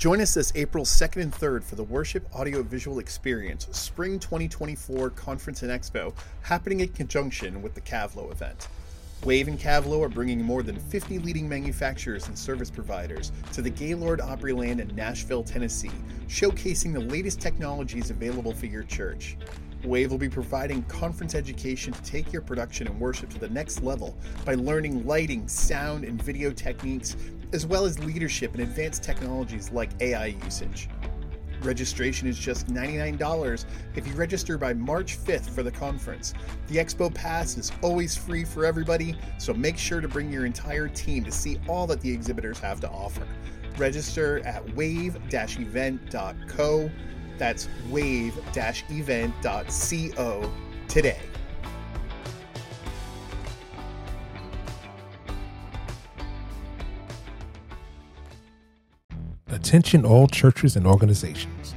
Join us this April 2nd and 3rd for the Worship Audio Visual Experience Spring 2024 Conference and Expo happening in conjunction with the Cavlo event. Wave and Cavlo are bringing more than 50 leading manufacturers and service providers to the Gaylord Opryland in Nashville, Tennessee, showcasing the latest technologies available for your church. Wave will be providing conference education to take your production and worship to the next level by learning lighting, sound, and video techniques, as well as leadership and advanced technologies like AI usage. Registration is just $99 if you register by March 5th for the conference. The Expo Pass is always free for everybody, so make sure to bring your entire team to see all that the exhibitors have to offer. Register at wave-event.co. That's wave-event.co today. Attention, all churches and organizations.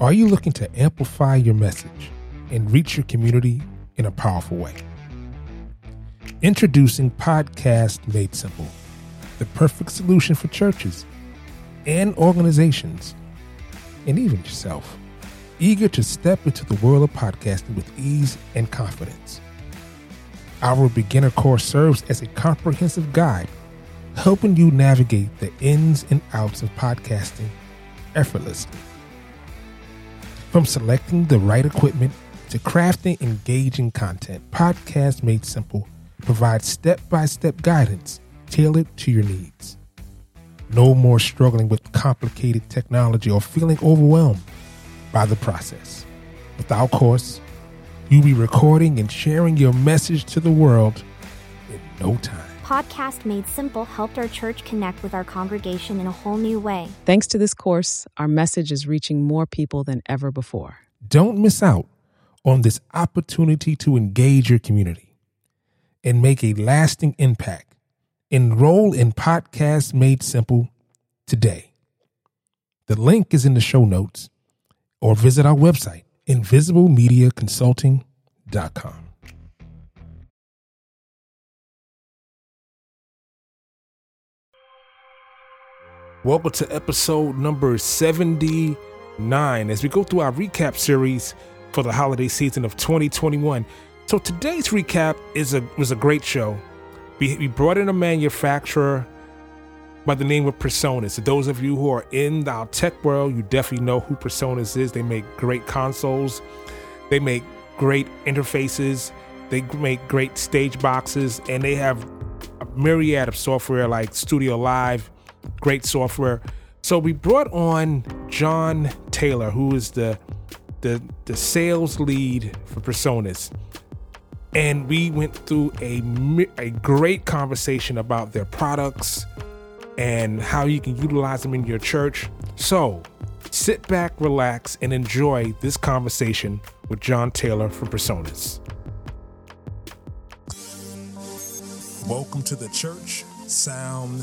Are you looking to amplify your message and reach your community in a powerful way? Introducing Podcast Made Simple, the perfect solution for churches and organizations, and even yourself, eager to step into the world of podcasting with ease and confidence. Our beginner course serves as a comprehensive guide helping you navigate the ins and outs of podcasting effortlessly. From selecting the right equipment to crafting engaging content, Podcast Made Simple provides step by step guidance tailored to your needs. No more struggling with complicated technology or feeling overwhelmed by the process. With our course, you'll be recording and sharing your message to the world in no time. Podcast Made Simple helped our church connect with our congregation in a whole new way. Thanks to this course, our message is reaching more people than ever before. Don't miss out on this opportunity to engage your community and make a lasting impact. Enroll in Podcast Made Simple today. The link is in the show notes or visit our website, invisiblemediaconsulting.com. Welcome to episode number 79 as we go through our recap series for the holiday season of 2021. So today's recap is a was a great show. We, we brought in a manufacturer by the name of Presonus. So those of you who are in the tech world, you definitely know who Presonus is. They make great consoles, they make great interfaces, they make great stage boxes, and they have a myriad of software like Studio Live great software. So we brought on Jon Taylor, who is the the the sales lead for Presonus, and we went through a a great conversation about their products and how you can utilize them in your church. So sit back, relax, and enjoy this conversation with Jon Taylor from Presonus. Welcome to the church sound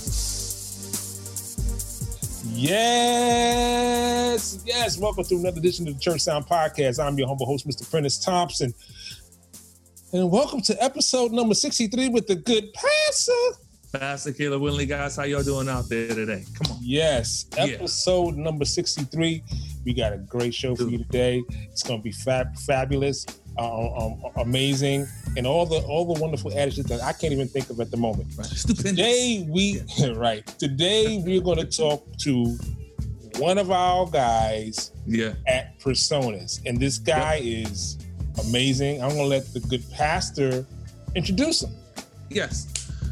Yes, yes. Welcome to another edition of the Church Sound Podcast. I'm your humble host, Mr. Prentiss Thompson. And welcome to episode number 63 with the good pastor. Pastor Caleb Winley, guys. How y'all doing out there today? Come on. Yes, episode yeah. number 63. We got a great show for you today. It's going to be fab- fabulous, um, um, and all the all the wonderful adjectives that I can't even think of at the moment. Right. Today we yeah. right. Today we're going to talk to one of our guys yeah. at Presonus, and this guy is amazing. I'm going to let the good pastor introduce him. Yes.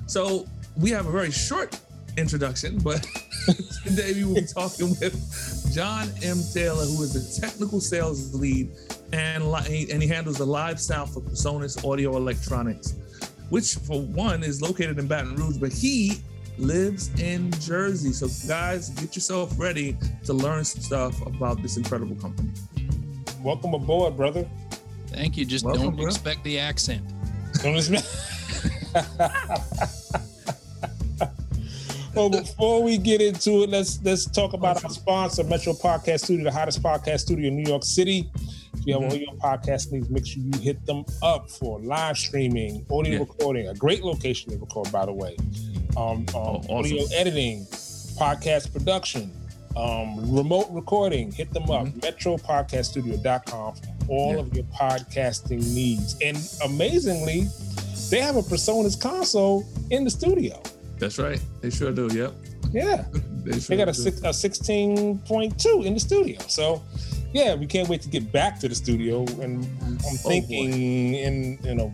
So we have a very short introduction, but today we will be talking with Jon M. Taylor, who is the technical sales lead and, and he handles the live sound for Presonus Audio Electronics, which for one is located in Baton Rouge, but he lives in Jersey. So guys, get yourself ready to learn some stuff about this incredible company. Welcome aboard, brother. Thank you. Just Welcome, don't bro. expect the accent. Don't expect- well, before we get into it, let's let's talk about our sponsor, Metro Podcast Studio, the hottest podcast studio in New York City. If you have all your podcast needs, make sure you hit them up for live streaming, audio Yeah. recording, a great location to record, by the way. Um, um, Oh, awesome. audio editing, podcast production, um, remote recording. Hit them up, metropodcaststudio.com for all Mm-hmm. Yeah. of your podcasting needs. And amazingly, they have a Presonus console in the studio. That's right. They sure do. Yep. Yeah. They, sure They got a, six, a 16.2 in the studio. So, yeah, we can't wait to get back to the studio. And I'm Oh, thinking in in a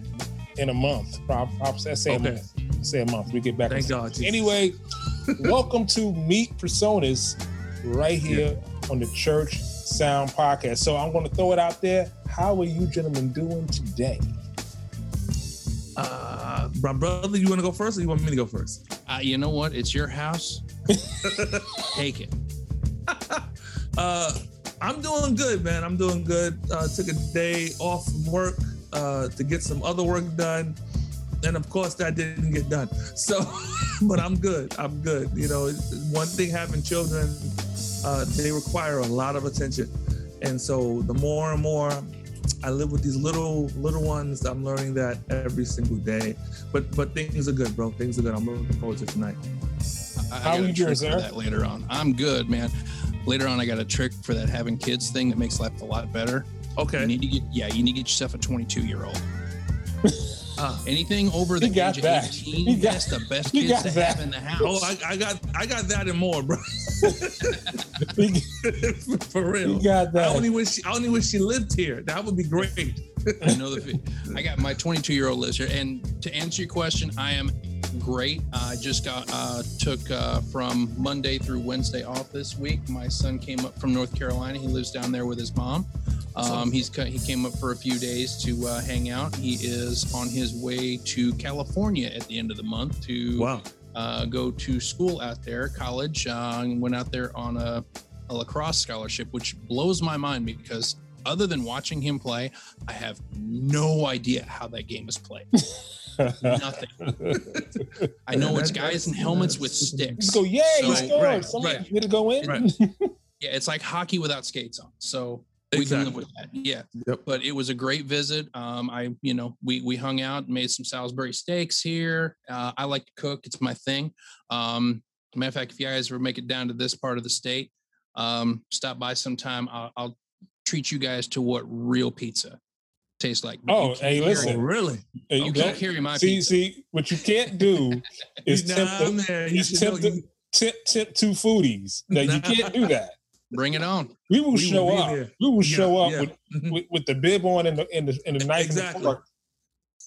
in a month. Prob- let's say Okay. a month. Say a month. We get back. Thank God. Jesus. Anyway, welcome to Meet Presonus right here on the Church Sound Podcast. So I'm going to throw it out there. How are you gentlemen doing today? Uh, my brother, you want to go first, or you want me to go first? Uh, you know what? It's your house. Take it. Uh, I'm doing good, man. I'm doing good. Uh, took a day off from work uh, to get some other work done, and of course that didn't get done. So, but I'm good. I'm good. You know, one thing having children, uh, they require a lot of attention, and so the more and more I live with these little little ones, I'm learning that every single day. But but things are good, bro. Things are good. I'm looking forward to tonight. I, I How got are a you doing, trick for sir? that later on. I'm good, man. Later on, I got a trick for that having kids thing that makes life a lot better. Okay. You Okay. need to get yeah, you need to get yourself a 22 year old. Ah. Anything over the He age that. of He 18, got- that's the best kids to that. have in the house. Oh, I, I got I got that and more, bro. For real. got I only wish I only wish she lived here. That would be great. I know the. I got my 22 year old lives here, and to answer your question, I am great. I just got uh, took uh, from Monday through Wednesday off this week. My son came up from North Carolina. He lives down there with his mom. Um, he's he came up for a few days to uh, hang out. He is on his way to California at the end of the month to Wow. uh, go to school out there, college, uh, went out there on a, a lacrosse scholarship, which blows my mind because other than watching him play, I have no idea how that game is played. Nothing. I know it's guys in helmets with sticks. Just go, So- he scored. right, Somebody right. did it go in? Right. Yeah, it's like hockey without skates on. So we can live with that. Yeah. Yep. But it was a great visit. Um, I, you know, we we hung out, made some Salisbury steaks here. Uh, I like to cook; it's my thing. Um, matter of fact, if you guys ever make it down to this part of the state, um, stop by sometime. I'll, I'll treat you guys to what real pizza tastes like. But you Oh, hey, carry- Oh, listen. really? Hey, You can't carry my see, pizza. see, what you can't do is Nah, tempt, the, man, you is should know tempt, the, you- tempt, tempt two foodies. Now, you can't do that. Bring it on. We will We show be up. there. We will Yeah, show up yeah. with, with, with the bib on and the, and the, and the knife Exactly.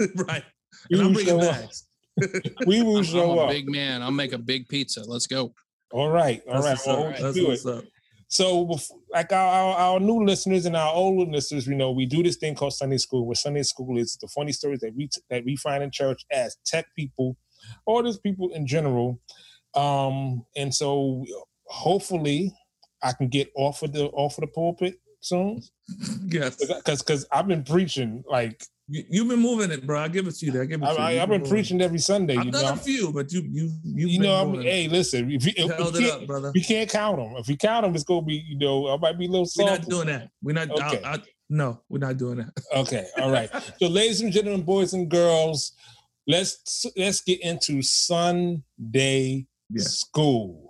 and the right. We And I'm will bringing show up. bags. We will I'm, show I'm a up. big man. I'll make a big pizza. Let's go. All right. All That's right. what's Well, let's That's do it. up. So, like our, our, our new listeners and our old listeners, we know we do this thing called Sunday School. Where Sunday School is the funny stories that we t- that we find in church as tech people, or just people in general. Um, and so, hopefully, I can get off of the off of the pulpit soon Yes. because because I've been preaching like You, you've been moving it, bro. I give it to you. I give it I, to you. I, You've I've been moving preaching every Sunday. I've You done know, a few, but you you you you know. I mean, hey, listen, if, you, if, held we it can't- up, brother. we can't count them. If we count them, it's gonna be you know I might be a little Soft. We're not doing that. We're not. Okay. I, I, no, we're not doing that. Okay, all right. so, ladies and gentlemen, boys and girls, let's let's get into Sunday Yeah. school.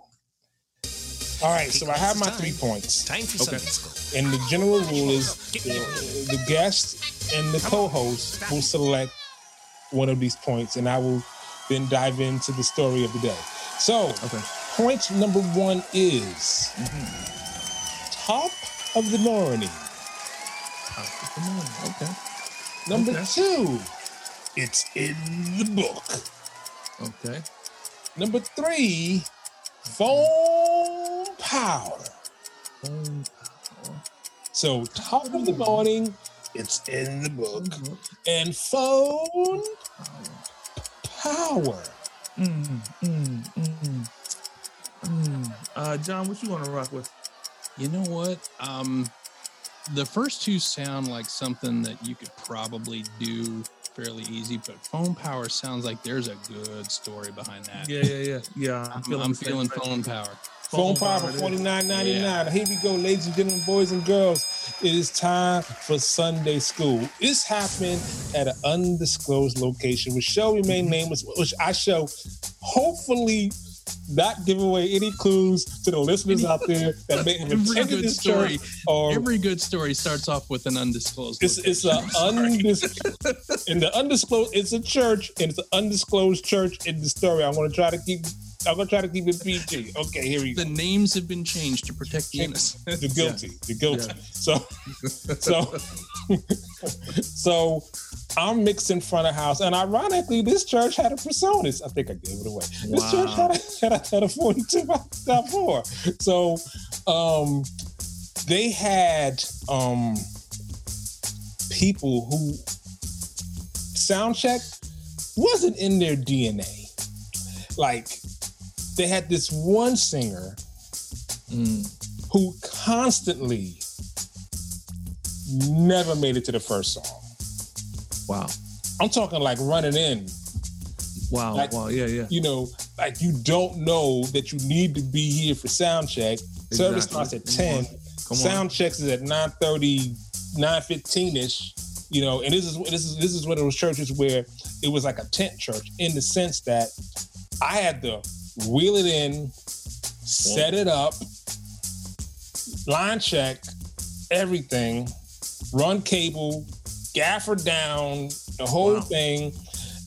All right, so I have my three points, Time for Okay. Sunday and the general rule is the, the guest and the co-host will select one of these points, and I will then dive into the story of the day. So, Okay. point number one is top of the morning. Come on. Okay. Number Okay. two, it's in the book. Okay. Number three, phone power. Phone So top of the morning, it's in the book. And phone power. Mm, mm, mm, mm. Uh, Jon, what you want to rock with? You know what? Um, the first two sound like something that you could probably do fairly easy, but phone power sounds like there's a good story behind that. Yeah, yeah, yeah, yeah. I'm, feeling I'm feeling way. phone power. Phone power power, for it forty is. nine ninety nine. Here we go, ladies and gentlemen, boys and girls. It is time for Sunday school. It's happening at an undisclosed location, which shall remain mm-hmm. nameless. Which I shall hopefully not give away any clues to the listeners out there that may have Every good story, or every good story starts off with an undisclosed. It's it's a undis- in the undisclosed. It's a church and it's an undisclosed church in the story. I'm going to try to keep. I'm to try to keep it PG. Okay, here we go. the names have been changed to protect the innocent. The guilty. The guilty. Yeah. So, so, so, I'm mixed in front of house, and ironically, this church had a Presonus. I think I gave it away. This church had a, had a, had a 42 by four. So, um, they had um people who sound check wasn't in their DNA. Like they had this one singer Mm. who constantly never made it to the first song. Wow. I'm talking like running in, Wow. Like- wow. Yeah, yeah. you know, like you don't know that you need to be here for sound check. Service starts at 10. Come on. sound checks is at 9:30, 9:15ish. You know, and this is this is this is one of those churches where it was like a tent church in the sense that I had to wheel it in, set it up, line check, everything, run cable, gaffer down, the whole Wow. thing,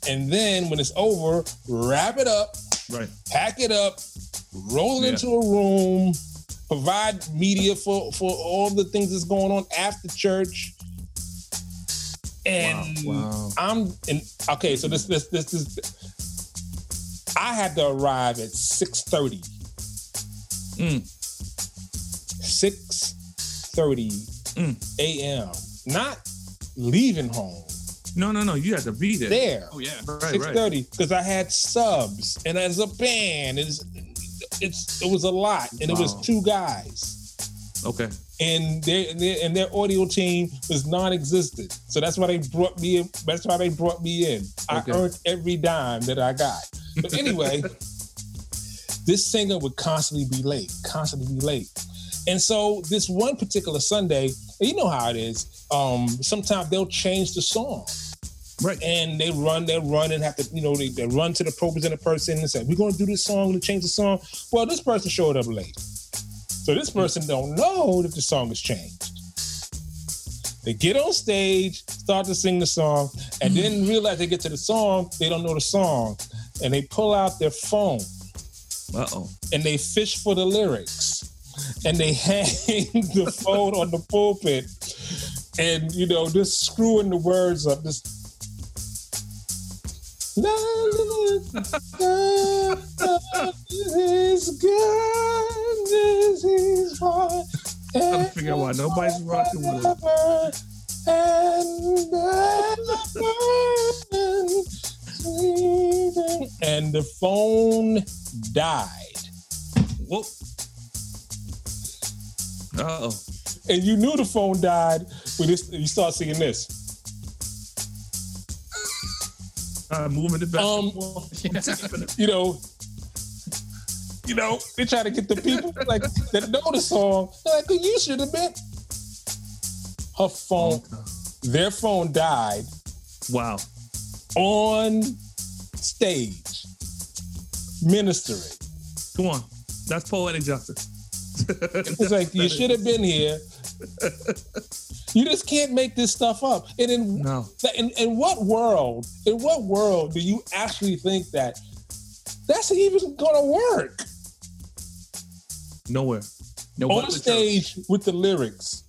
and then when it's over, wrap it up, Right. pack it up, roll it Yeah. into a room, provide media for for all the things that's going on after church. And Wow, wow. I'm in okay, so this this this is I had to arrive at 6:30. Mm. 6:30 Mm. a.m. Not leaving home. No, no, no. You had to be there. There. Oh yeah. Right, six right. thirty because I had subs and as a band, it's it's it was a lot, and it was two guys, Okay. and their and their, and their audio team was non-existent. So that's why they brought me in. That's why they brought me in. Okay. I earned every dime that I got. But anyway, this singer would constantly be late, constantly be late. And so this one particular Sunday, you know how it is. Um, sometimes they'll change the song Right. and they run, they run and have to, you know, they, they run to the representative person and say, "We're going to do this song to change the song." Well, this person showed up late, so this person don't know that the song has changed. They get on stage, start to sing the song, and then realize they get to the song, they don't know the song, and they pull out their phone Uh oh. and they fish for the lyrics and they hang the phone on the pulpit and you know just screwing the words up just goodness is fine. Trying to figure out why nobody's rocking with it. And the phone died. Whoa. Uh oh. and you knew the phone died when this, you start seeing this. I'm moving it back. Um, You know, you know, they try to get the people like that know the song. They're like, you should have been. Her phone, their phone died Wow. On stage, ministering. Come on. That's poetic justice. It's like you should have been here. You just can't make this stuff up. And in No. in, in what world, in what world do you actually think that that's even gonna work? Nowhere. No, On stage with the lyrics.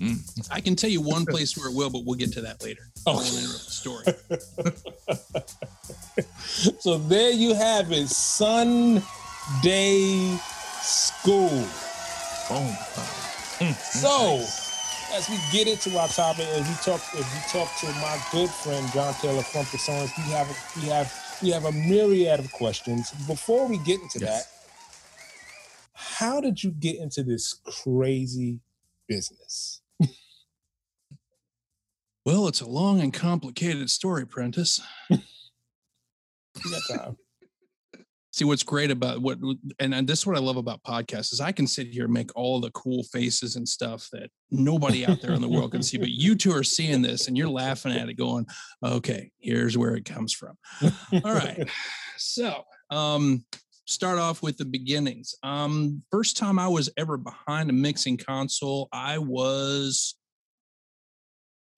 Mm. I can tell you one place where it will, but we'll get to that later. Oh. the story. So there you have it. Sunday school. Oh, Boom. Mm, mm, so as we get into our topic, as we talk, as we talk to my good friend Jon Taylor from Presonus, we have we have we have a myriad of questions. Before we get into Yes. that, how did you get into this crazy business? Well, it's a long and complicated story, Prentiss. You got time. See what's great about what, and, and this is what I love about podcasts is I can sit here and make all the cool faces and stuff that nobody out there in the world can see, but you two are seeing this and you're laughing at it, going, "Okay, here's where it comes from." All right, so um, start off with the beginnings. Um, first time I was ever behind a mixing console, I was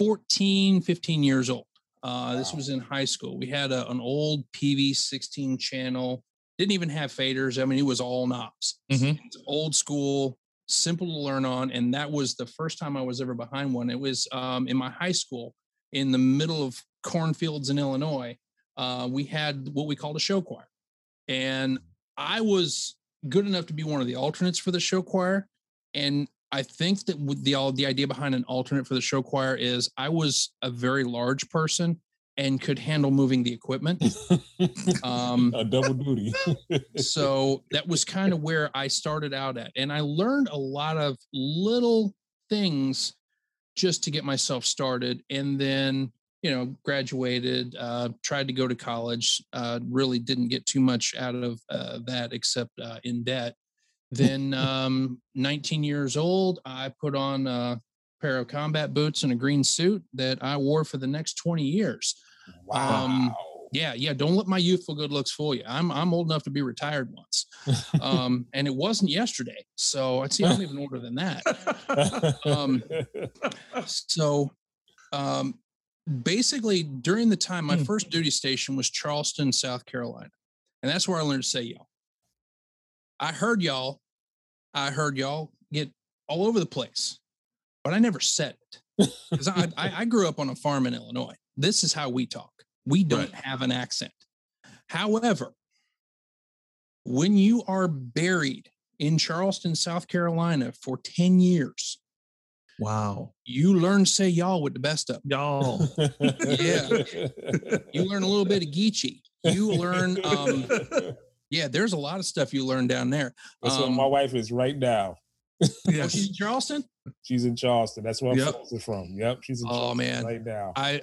14, 15 years old. Uh, This was in high school. We had a, an old PV 16 channel, didn't even have faders. I mean, it was all knobs. Mhm. It's old school, simple to learn on. And that was the first time I was ever behind one. It was um, in my high school in the middle of cornfields in Illinois. Uh, we had what we called a show choir. And I was good enough to be one of the alternates for the show choir. And I think that the all the idea behind an alternate for the show choir is I was a very large person and could handle moving the equipment. Um, a double duty. so that was kind of where I started out at. And I learned a lot of little things just to get myself started. And then, you know, graduated, uh, tried to go to college, uh, really didn't get too much out of uh, that except uh, in debt. Then, um, 19 years old, I put on a pair of combat boots and a green suit that I wore for the next 20 years. wow. Um, yeah, yeah. Don't let my youthful good looks fool you. I'm I'm old enough to be retired once, um, and it wasn't yesterday. So I'd say I'm even older than that. um, So, um, basically, during the time, my Hmm. first duty station was Charleston, South Carolina, and that's where I learned to say y'all. I heard y'all. I heard y'all get all over the place, but I never said it because I, I I grew up on a farm in Illinois. This is how we talk. We don't Right. have an accent. However, when you are buried in Charleston, South Carolina for 10 years, Wow. you learn to say y'all with the best of Y'all. Yeah. you learn a little bit of Geechee. You learn, um, yeah, there's a lot of stuff you learn down there. That's where um, my wife is right now. Oh, yes. she's in Charleston? She's in Charleston. That's where I'm. From. Yep, she's in Oh, Charleston man. right now. I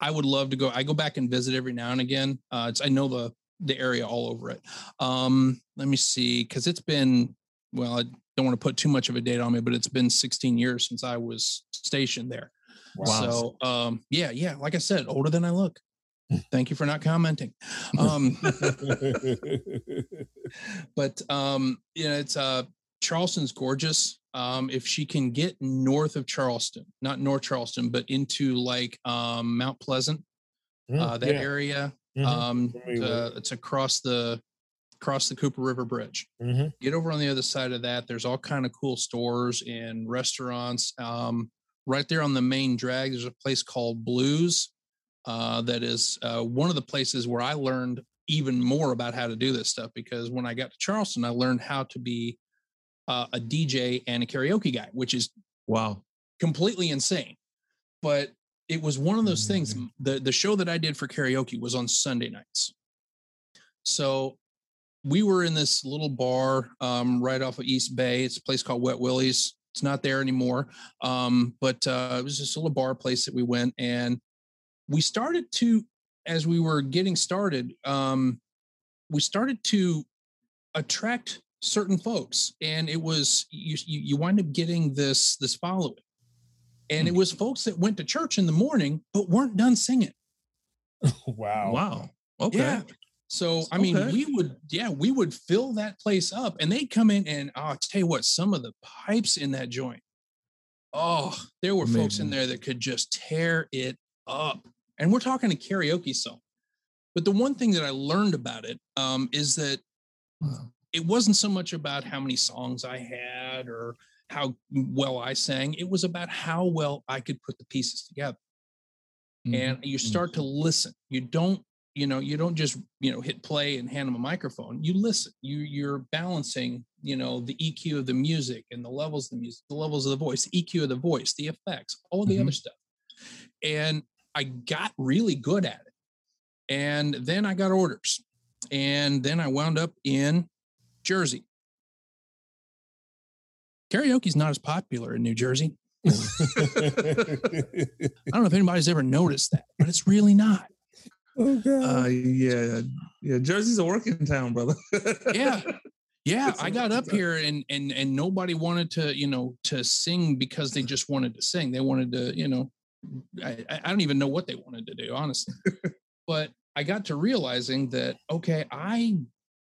I would love to go. I go back and visit every now and again. Uh, it's I know the the area all over it. Um, let me see, because it's been well. I don't want to put too much of a date on me, but it's been 16 years since I was stationed there. Wow. So um, yeah, yeah. Like I said, older than I look. Thank you for not commenting. Um, but um, you know, it's uh, Charleston's gorgeous. Um, if she can get north of Charleston, not North Charleston, but into like um, Mount Pleasant, Mm, uh, that yeah. area, Mhm, um, uh, it's across the across the Cooper River Bridge. mhm. Get over on the other side of that. There's all kind of cool stores and restaurants. Um, right there on the main drag, there's a place called Blues. Uh, that is uh, one of the places where I learned even more about how to do this stuff because when I got to Charleston, I learned how to be uh, a DJ and a karaoke guy, which is Wow. completely insane. But it was one of those things. Mhm. The the show that I did for karaoke was on Sunday nights. So we were in this little bar um, right off of East Bay. It's a place called Wet Willie's. It's not there anymore. Um, but uh, it was just a little bar place that we went and we started to, as we were getting started, um, we started to attract certain folks and it was you you, you wind up getting this this following and it was folks that went to church in the morning but weren't done singing wow. Wow. Okay. yeah so i mean Okay. we would yeah we would fill that place up and they'd come in and oh, i'll tell you what some of the pipes in that joint oh there were folks in there that could just tear it up and we're talking a karaoke song but the one thing that i learned about it um, is that Wow. it wasn't so much about how many songs I had or how well I sang. It was about how well I could put the pieces together. Mm-hmm. And you mm. start to listen. You don't, you know, you don't just, you know, hit play and hand them a microphone. You listen. You you're balancing, you know, the EQ of the music and the levels of the music, the levels of the voice, the EQ of the voice, the effects, all the other mm-hmm. stuff. And I got really good at it. And then I got orders. And then I wound up in Jersey. Karaoke's not as popular in New Jersey. I don't know if anybody's ever noticed that, but it's really not. oh God. Uh, yeah, yeah. Jersey's a working town, brother. Yeah. Yeah, I got up here and and and nobody wanted to, you know, to sing because they just wanted to sing. They wanted to, you know, I, I I don't even know what they wanted to do, honestly. but I got to realizing that okay, I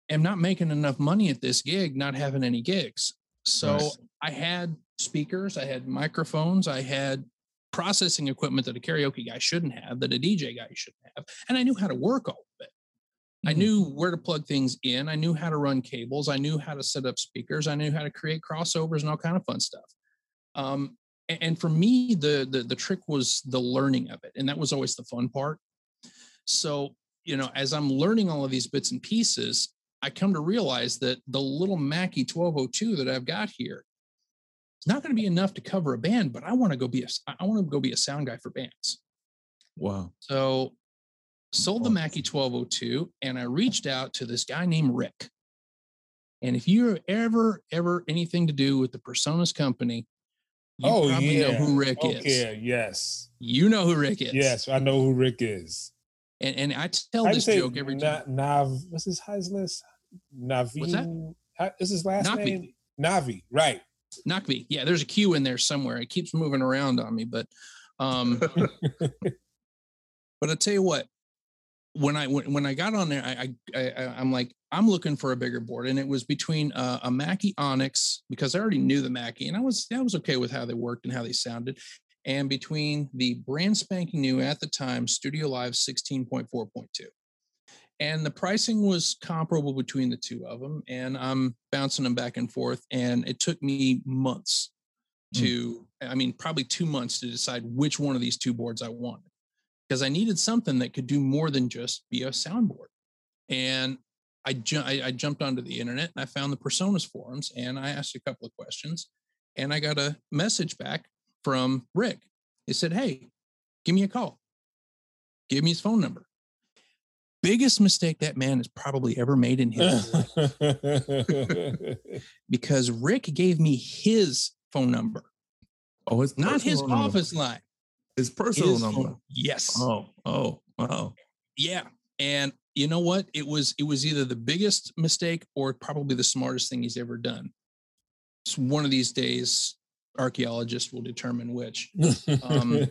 am not making enough money at this gig, not having any gigs. So Nice. I had speakers, I had microphones, I had processing equipment that a karaoke guy shouldn't have, that a DJ guy shouldn't have, and I knew how to work all of it. I Mhm. knew where to plug things in. I knew how to run cables. I knew how to set up speakers. I knew how to create crossovers and all kind of fun stuff. Um, and, for me, the, the the trick was the learning of it, and that was always the fun part. So you know, as I'm learning all of these bits and pieces, I come to realize that the little Mackie 1202 that I've got here is not going to be enough to cover a band. But I want to go be a I want to go be a sound guy for bands. wow. So sold the Mackie 1202 and I reached out to this guy named Rick. And if you're ever, ever anything to do with the Presonus company, you oh yeah. know who Rick is. Okay. Yes. You know who Rick is. Yes. I know who Rick is. And, and I tell this joke every time. Nav? What's his list? Naveen. What's that? How, is his last Naqvi. name? Navi. Right. Knockby. Yeah, there's a Q in there somewhere. It keeps moving around on me, but um but I tell you what, when I when, when I got on there, I, I, I I'm like I'm looking for a bigger board, and it was between uh, a Mackie Onyx because I already knew the Mackie, and I was I was okay with how they worked and how they sounded, and between the brand spanking new at the time Studio Live 16.4.2. And the pricing was comparable between the two of them, and I'm bouncing them back and forth. And it took me months to, I mean, probably two months to decide which one of these two boards I wanted because I needed something that could do more than just be a soundboard. And I, ju- I, I jumped onto the internet and I found the Presonus forums and I asked a couple of questions and I got a message back from Rick. He said, Hey, give me a call. Give me his phone number. Biggest mistake that man has probably ever made in his life because Rick gave me his phone number, Oh, it's not his personal number. office line. His personal His number. phone- Yes. Oh, oh, wow. Yeah. And you know what? It was it was either the biggest mistake or probably the smartest thing he's ever done. It's one of these days, archaeologists will determine which. Um,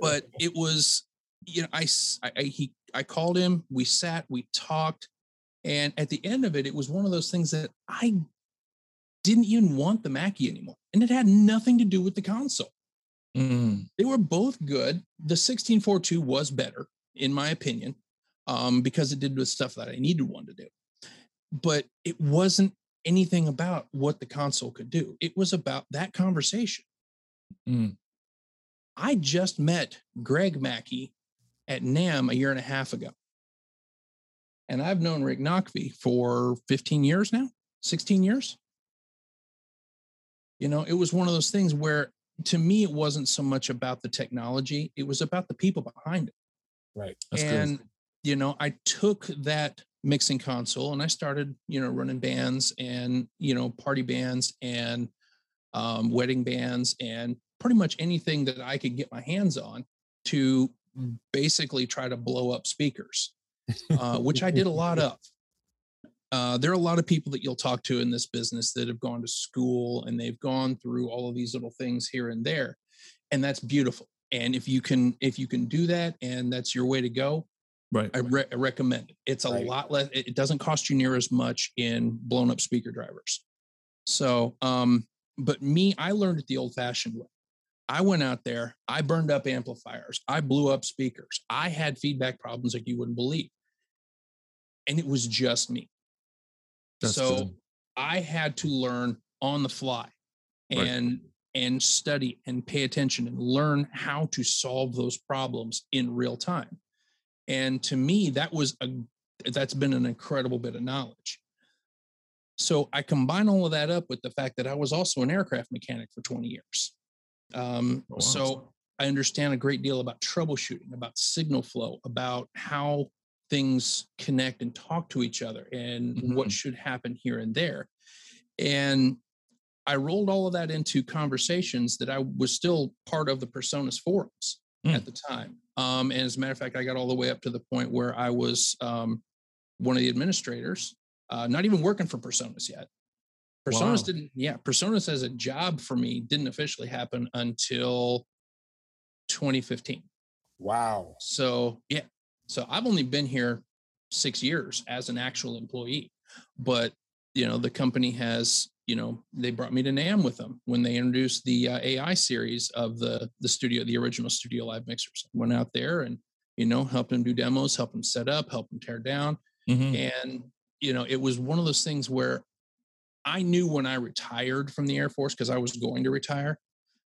But it was, you know, I, I he I called him. We sat, we talked, and at the end of it, it was one of those things that I didn't even want the Mackie anymore, and it had nothing to do with the console. Mm, They were both good. The 1642 was better, in my opinion, um, because it did the stuff that I needed one to do. But it wasn't anything about what the console could do. It was about that conversation. Mm. I just met Greg Mackie at NAMM a year and a half ago. And I've known Rick Naqvi for 15 years now, 16 years. You know, it was one of those things where to me, it wasn't so much about the technology, it was about the people behind it. right. That's and, you know, I took that mixing console and I started, you know, running bands and, you know, party bands and um, wedding bands and pretty much anything that I could get my hands on to basically try to blow up speakers, uh, which I did a lot of. Uh, there are a lot of people that you'll talk to in this business that have gone to school and they've gone through all of these little things here and there, and that's beautiful. And if you can, if you can do that, and that's your way to go, Right. I, re- I recommend it. It's a Right. lot less. It doesn't cost you near as much in blown up speaker drivers. So, um, but me, I learned it the old fashioned way. I went out there, I burned up amplifiers, I blew up speakers, I had feedback problems like you wouldn't believe. And it was just me. That's so good. I had to learn on the fly Right. and and study and pay attention and learn how to solve those problems in real time. And to me, that was a that's been an incredible bit of knowledge. So I combine all of that up with the fact that I was also an aircraft mechanic for 20 years. Um, Oh, wow. So I understand a great deal about troubleshooting, about signal flow, about how things connect and talk to each other and what Mhm. should happen here and there. And I rolled all of that into conversations that I was still part of the Presonus forums Mm. at the time. Um, and as a matter of fact, I got all the way up to the point where I was um, one of the administrators, uh, not even working for Presonus yet. Presonus Wow. didn't, yeah, Presonus as a job for me didn't officially happen until 2015. Wow. So yeah, so I've only been here six years as an actual employee, but you know the company has you know they brought me to NAMM with them when they introduced the uh, AI series of the the studio, the original Studio Live mixers. Went out there and you know helped them do demos, helped them set up, helped them tear down, Mhm. and you know it was one of those things where I knew when I retired from the Air Force because I was going to retire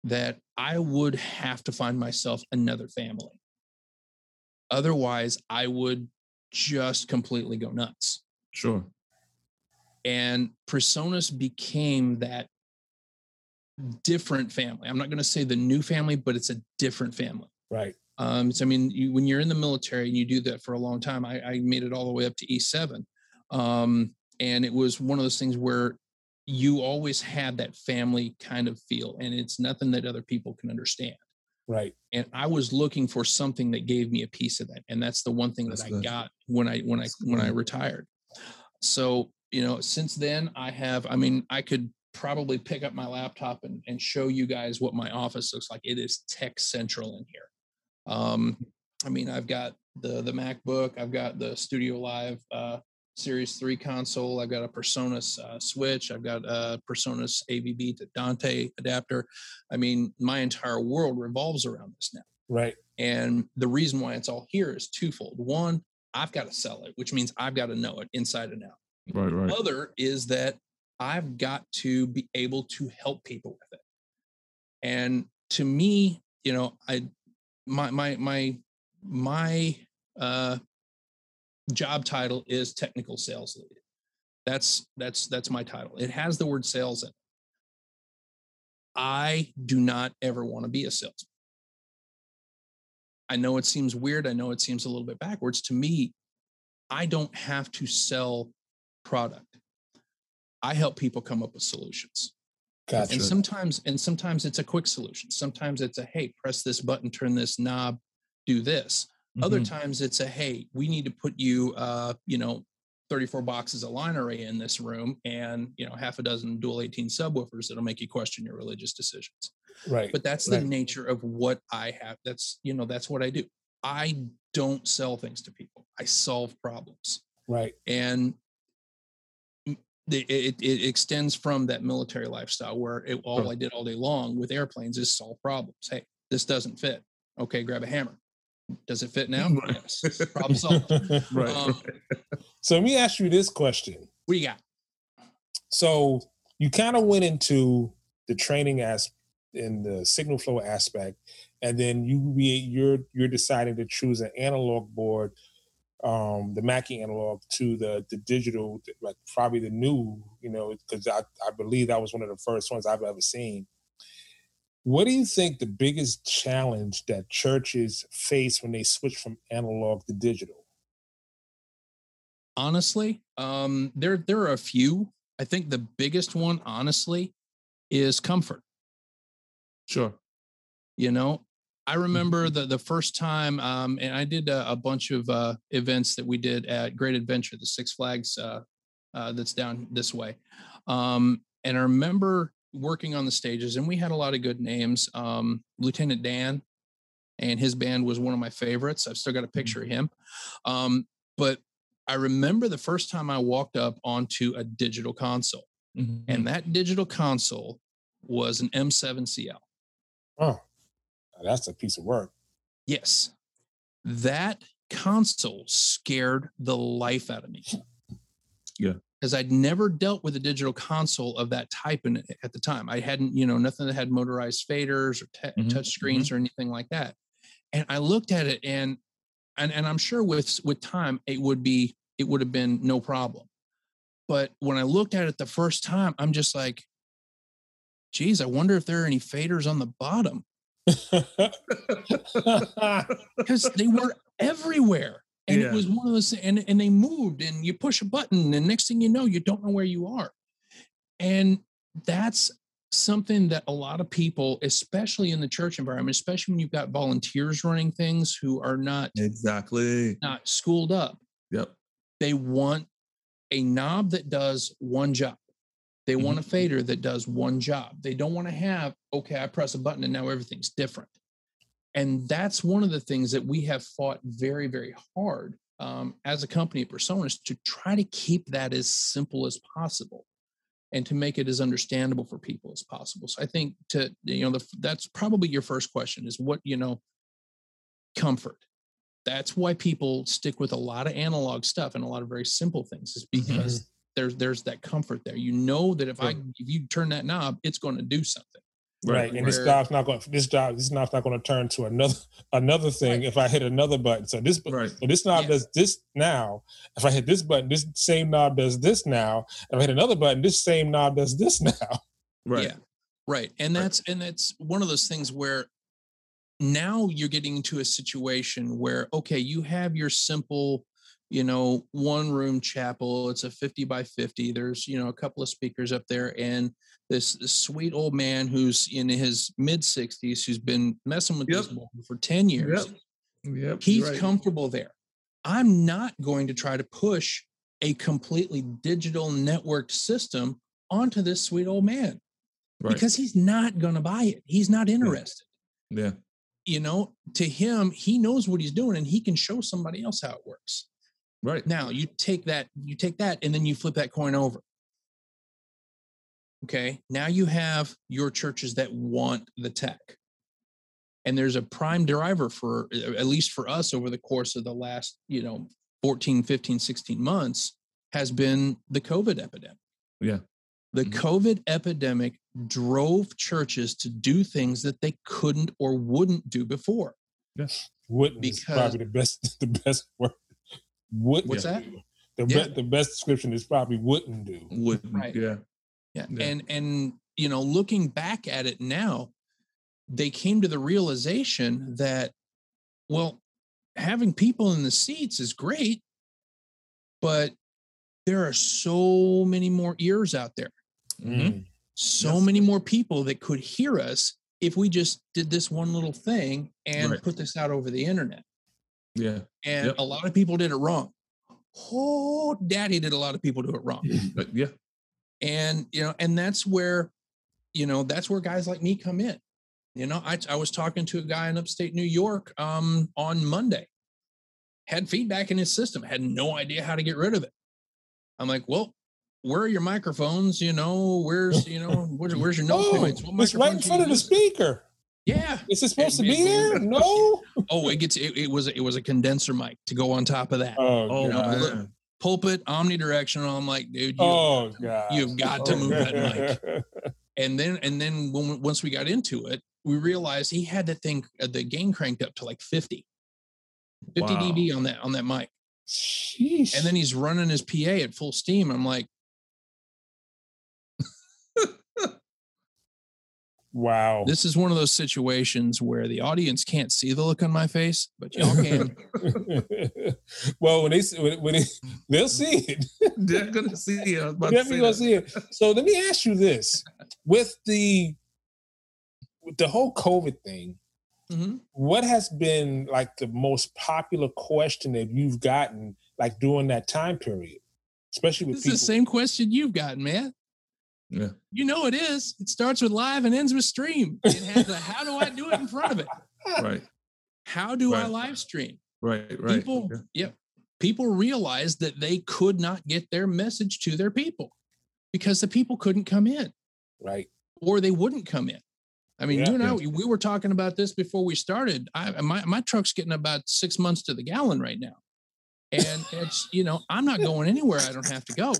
that I would have to find myself another family. Otherwise, I would just completely go nuts. Sure. And Presonus became that different family. I'm not going to say the new family, but it's a different family. Right. Um, so I mean, you, when you're in the military and you do that for a long time, I, I made it all the way up to E7, um, and it was one of those things where you always had that family kind of feel, and it's nothing that other people can understand. Right. And I was looking for something that gave me a piece of that, and that's the one thing That's that I good. got when I when I when I retired. So you know, since then I have. I mean, I could probably pick up my laptop and, and show you guys what my office looks like. It is tech central in here. Um, I mean, I've got the the MacBook, I've got the Studio Live uh, Series Three console, I've got a Presonus uh, switch, I've got a Presonus AVB to Dante adapter. I mean, my entire world revolves around this now. Right. And the reason why it's all here is twofold. One, I've got to sell it, which means I've got to know it inside and out. Right, right. Other is that I've got to be able to help people with it. And to me, you know, I my my my my uh job title is technical sales lead. That's that's that's my title. It has the word sales in it. I do not ever want to be a salesman. I know it seems weird. I know it seems a little bit backwards. To me, I don't have to sell product. I help people come up with solutions. Gotcha. And sometimes, and sometimes it's a quick solution. Sometimes it's a hey, press this button, turn this knob, do this. Other Mhm. times it's a hey, we need to put you, uh, you know, 34 boxes of line array in this room, and you know, half a dozen dual 18 subwoofers that'll make you question your religious decisions. right. But that's the Right. nature of what I have. That's you know, that's what I do. I don't sell things to people. I solve problems right. and the- it, it extends from that military lifestyle where it, all I did all day long with airplanes is solve problems. Hey, this doesn't fit. Okay, grab a hammer. Does it fit now? Right. Yes. Problem solved. Right, Um, right. so let me ask you this question. What do you got? So you kind of went into the training as in the signal flow aspect, and then you re- you're you're deciding to choose an analog board, um, the Mackie analog to the the digital, like probably the new, you know, because I I believe that was one of the first ones I've ever seen. What do you think the biggest challenge that churches face when they switch from analog to digital? Honestly, um, there there are a few. I think the biggest one, honestly, is comfort. Sure. you know i Mm-hmm. remember the the first time um and i did a, a bunch of uh events that we did at great adventure the six flags uh, uh that's down this way um and i remember working on the stages and we had a lot of good names um lieutenant dan and his band was one of my favorites i've still got a picture of him um but i remember the first time i walked up onto a digital console Mhm. and that digital console was an m7cl Oh, that's a piece of work. Yes. That console scared the life out of me. Yeah. Because I'd never dealt with a digital console of that type in, at the time. I hadn't, you know, nothing that had motorized faders or t- Mhm, touch screens or anything like that. And I looked at it and, and and I'm sure with with time it would be it would have been no problem. But when I looked at it the first time, I'm just like, geez, I wonder if there are any faders on the bottom because they were everywhere. And Yeah. it was one of those, and, and they moved, and you push a button, and next thing you know, you don't know where you are. And that's something that a lot of people, especially in the church environment, especially when you've got volunteers running things who are not Exactly. not schooled up, Yep. they want a knob that does one job. They want a mm-hmm. fader that does one job. They don't want to have, okay, I press a button and now everything's different. And that's one of the things that we have fought very, very hard um, as a company at Presonus to try to keep that as simple as possible and to make it as understandable for people as possible. So I think to, you know, the, that's probably your first question is what, you know, comfort. That's why people stick with a lot of analog stuff and a lot of very simple things is because there's there's that comfort there. You know that if i if you turn that knob it's going to do something Right, and this Where- job's not going. This job, this knob's not going to turn to another another thing if I hit another button. So this, Right. so this knob Yeah. does this now. If I hit this button, this same knob does this now. If I hit another button, this same knob does this now. Right. yeah right and Right. that's and that's one of those things where now you're getting into a situation where okay you have your simple you know one room chapel it's a 50 by 50 there's you know a couple of speakers up there and this, this sweet old man who's in his mid 60s who's been messing with this Yep. for 10 years Yep. Yep. he's right. comfortable there i'm not going to try to push a completely digital networked system onto this sweet old man Right. because he's not going to buy it he's not interested yeah. you know to him he knows what he's doing and he can show somebody else how it works Right. now you take that you take that and then you flip that coin over okay now you have your churches that want the tech and there's a prime driver for at least for us over the course of the last you know 14 15 16 months has been the covid epidemic Yeah. the Mhm. covid epidemic drove churches to do things that they couldn't or wouldn't do before Yes. Wouldn't is Because- probably the best the best word. Wouldn't What's that? The Yeah. be- the best description is probably wouldn't do. Would. Right. Yeah. Yeah. Yeah. And and you know, looking back at it now, they came to the realization that, well, having people in the seats is great, but there are so many more ears out there, Mhm. so Yes. many more people that could hear us if we just did this one little thing and Right. put this out over the internet. Yeah. And Yep. a lot of people did it wrong. Oh, daddy did a lot of people do it wrong. But yeah. and you know and that's where you know that's where guys like me come in you know i, I was talking to a guy in upstate new york um on monday had feedback in his system had no idea how to get rid of it i'm like well where are your microphones you know where's you know where's, where's your note Oh, points What it's right in front of the speaker. Yeah Is it supposed to be it- there? No. oh it gets it, it was it was a condenser mic to go on top of that Oh, Oh, look- pulpit omnidirectional i'm like dude you, oh God. you've got to move that mic and then and then when once we got into it we realized he had that thing uh, the gain cranked up to like 50 50 Wow. db on that on that mic Sheesh. and then he's running his pa at full steam i'm like wow. this is one of those situations where the audience can't see the look on my face but y'all can well, when they see- when, when they, they'll see it. They're gonna see it. I was about to Definitely gonna that. see it. So let me ask you this: with the with the whole COVID thing, Mhm. what has been like the most popular question that you've gotten like during that time period, especially with this people? is the same question you've gotten man Yeah. you know it is it starts with live and ends with stream it has a how do i do it in front of it Right. how do i live stream Right. Right. people Yeah. yep people realized that they could not get their message to their people because the people couldn't come in right. or they wouldn't come in i mean Yeah. you and I, we were talking about this before we started i my, my truck's getting about six months to the gallon right now and it's you know i'm not going anywhere i don't have to go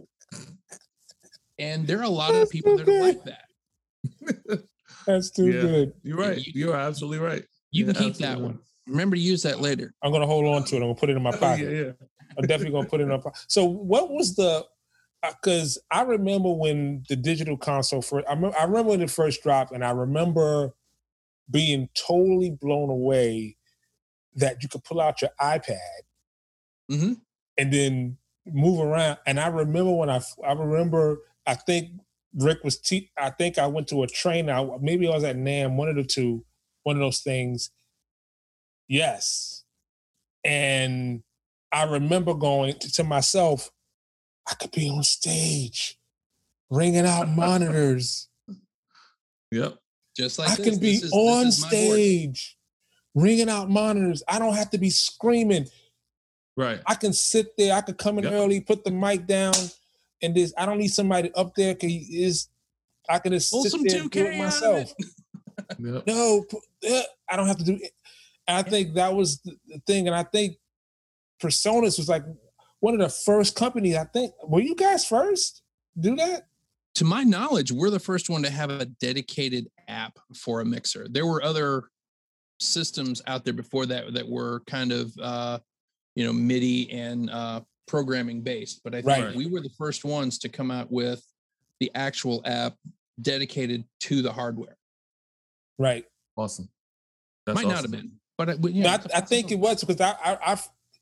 and there are a lot of people that are okay. like that That's too Yeah. good. You're right. You- You're absolutely right. you Yeah, can keep that absolutely. one remember to use that later I'm gonna hold on to it. I'm gonna put it in my Oh, pocket. yeah. Yeah. I'm definitely gonna put it in my pocket. So, what was the? Because I remember when the digital console first. I remember, I remember when it first dropped, and I remember being totally blown away that you could pull out your iPad hmm and then move around. And I remember when I, I remember, I think Rick was. Te- I think I went to a train. I, maybe I was at NAMM, one of the two, one of those things. Yes, and I remember going to, to myself, I could be on stage, ringing out monitors. Yep. Just like I this. can be is- on is my board. stage, ringing out monitors. I don't have to be screaming. Right. I can sit there. I could come in Yep. early, put the mic down, and this. I don't need somebody up there. Cause he is. I can just Pull sit there and do 2K it out of myself. Yep. No, I don't have to do it. And I think that was the the thing, and I think Presonus was like one of the first companies. I think were you guys first do that? to my knowledge, we're the first one to have a dedicated app for a mixer. There were other systems out there before that that were kind of uh, you know MIDI and uh, programming based, but I think Right. we were the first ones to come out with the actual app dedicated to the hardware. Right. Awesome. That's Might not have been, but, I- but No, yeah, I, I think it was because I I I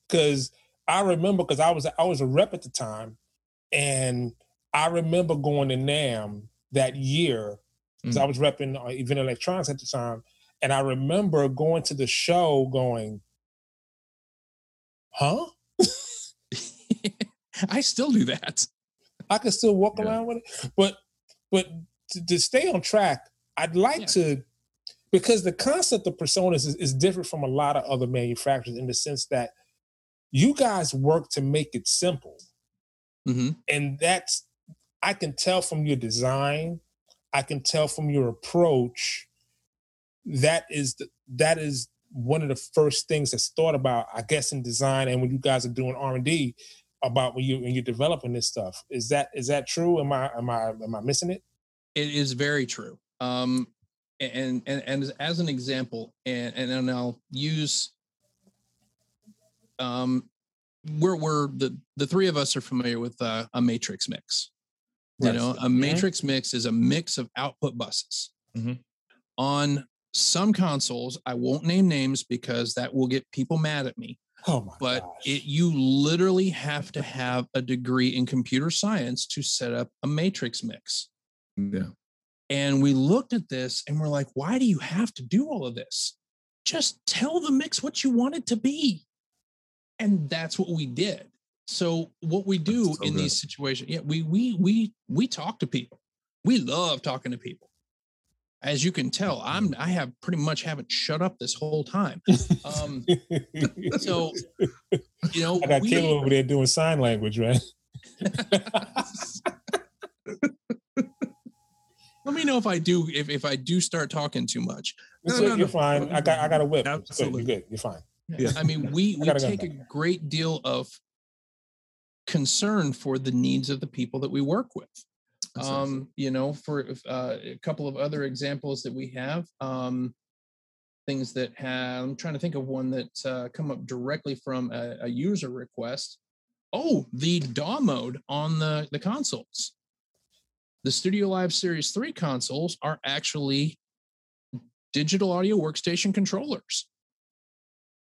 because I remember because I was I was a rep at the time, and I remember going to NAMM that year because I was repping uh, Event Electronics at the time, and I remember going to the show going, "Huh." I still do that. I can still walk Yeah. around with it. But but to, to stay on track, I'd like Yeah. to because the concept of Presonus is, is different from a lot of other manufacturers in the sense that you guys work to make it simple. hmm And that's I can tell from your design, I can tell from your approach, that is the, that is one of the first things that's thought about, I guess, in design and when you guys are doing R and D about when you when you're developing this stuff. Is that is that true? Am I am I am I missing it? It is very true. Um, and and and as, as an example, and and then I'll use. Um, we're we're the the three of us are familiar with uh, a matrix mix. You Right. know, a matrix mix is a mix of output buses. Mhm. On some consoles, I won't name names because that will get people mad at me. Oh my But gosh. it you literally have to have a degree in computer science to set up a matrix mix. Yeah. And we looked at this and we're like, why do you have to do all of this? Just tell the mix what you want it to be. And that's what we did. So what we do so in good. these situations, yeah, we we we we talk to people. We love talking to people. As you can tell, I'm I have pretty much haven't shut up this whole time. Um, so you know, I got we- Caleb over there doing sign language, right? Let me know if I do if, if I do start talking too much. It's No, no, you're no. fine. I got I got a whip. It's good, Absolutely. You're good. You're fine. Yeah. I mean, we we take a great deal of concern for the needs of the people that we work with. Um, you know, for uh, a couple of other examples that we have, um, things that have. I'm trying to think of one that uh, come up directly from a, a user request. Oh, the DAW mode on the the consoles. The Studio Live Series 3 consoles are actually digital audio workstation controllers.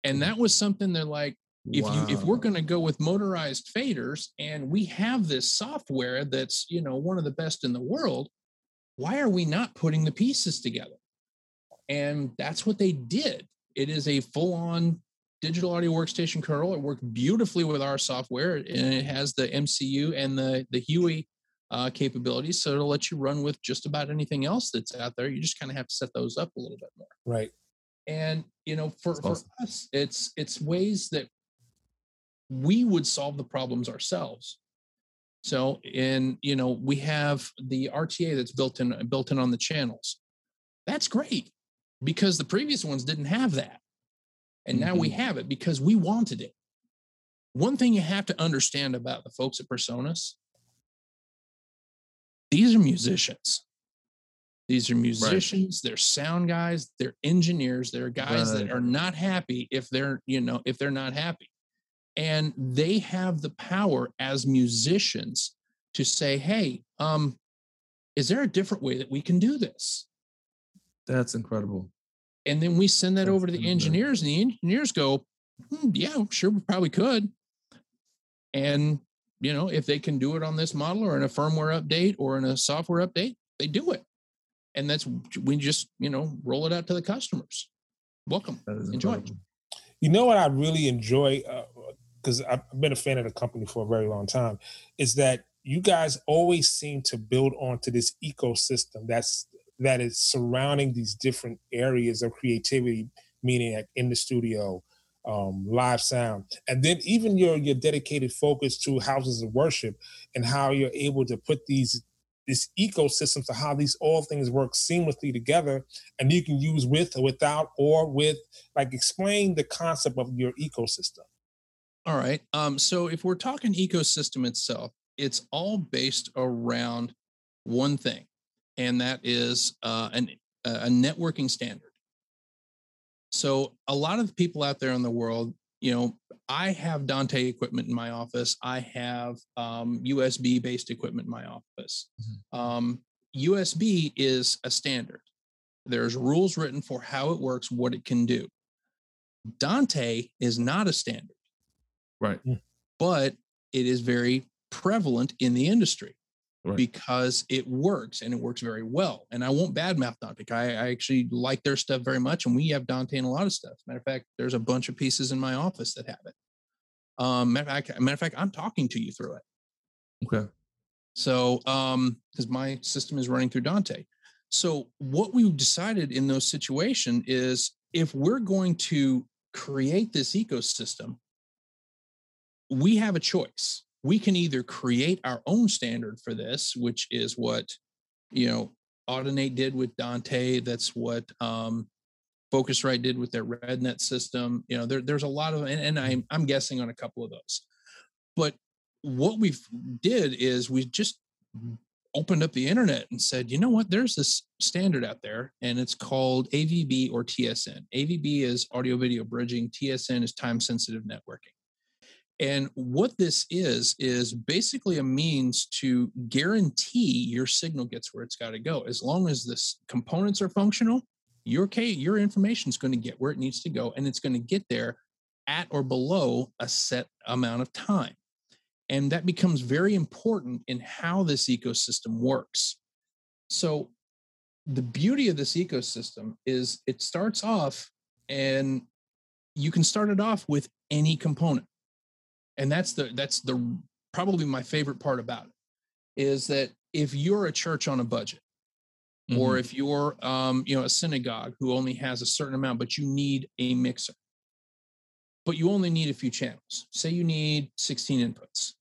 And that was something they're like, if you if we're going to go with motorized faders and we have this software that's you know one of the best in the world why are we not putting the pieces together? And that's what they did. It is a full on digital audio workstation kernel. It worked beautifully with our software and it has the mcu and the the hui uh, capabilities. So it'll let you run with just about anything else that's out there. You just kind of have to set those up a little bit more. Right. and you know for, That's for us it's it's ways that we would solve the problems ourselves. So in you know we have the rta that's built in built in on the channels. That's great because the previous ones didn't have that. And now we mm-hmm. have it because we wanted it. One thing you have to understand about the folks at Presonus these are musicians. These are musicians they're sound guys they're engineers they're guys that are not happy if they're you know if they're not happy and they have the power as musicians to say hey um is there a different way that we can do this That's incredible. and then we send that That's over to the engineers and the engineers go hmm, yeah sure we probably could and you know, if they can do it on this model or in a firmware update or in a software update, they do it. And that's we just, you know, roll it out to the customers. Welcome. Enjoy. incredible. You know what I really enjoy because I've been a fan of the company for a very long time is that you guys always seem to build onto this ecosystem that's that is surrounding these different areas of creativity, meaning like in the studio, um, live sound, and then even your your dedicated focus to houses of worship and how you're able to put these this ecosystem to how these all things work seamlessly together and you can use with or without or with like explain the concept of your ecosystem All right. Um, so if we're talking ecosystem itself, it's all based around one thing, and that is uh, an, a networking standard. So a lot of the people out there in the world, you know, I have Dante equipment in my office. I have um, USB based equipment in my office. Um, USB is a standard. There's rules written for how it works, what it can do. Dante is not a standard Right. but it is very prevalent in the industry Right. because it works and it works very well. And I won't badmouth Dante. I, I actually like their stuff very much, and we have Dante in a lot of stuff. Matter of fact, there's a bunch of pieces in my office that have it. Um, matter of fact, matter of fact, I'm talking to you through it. Okay. So, um, because my system is running through Dante. So, what we decided in those situations is if we're going to create this ecosystem, we have a choice. We can either create our own standard for this, which is what, you know, Audinate did with Dante. That's what um, Focusrite did with their RedNet system. You know, there, there's a lot of, and, and I'm, I'm guessing on a couple of those. But what we did is we just opened up the internet and said, you know what, there's this standard out there and it's called AVB or TSN. AVB is audio video bridging, TSN is time sensitive networking. And what this is, is basically a means to guarantee your signal gets where it's got to go. As long as the components are functional, your, your information is going to get where it needs to go and it's going to get there at or below a set amount of time. And that becomes very important in how this ecosystem works. So, the beauty of this ecosystem is it starts off and you can start it off with any component. And that's the that's the probably my favorite part about it is that if you're a church on a budget Mm-hmm. or if you're um, you know a synagogue who only has a certain amount but you need a mixer but you only need a few channels say you need 16 inputs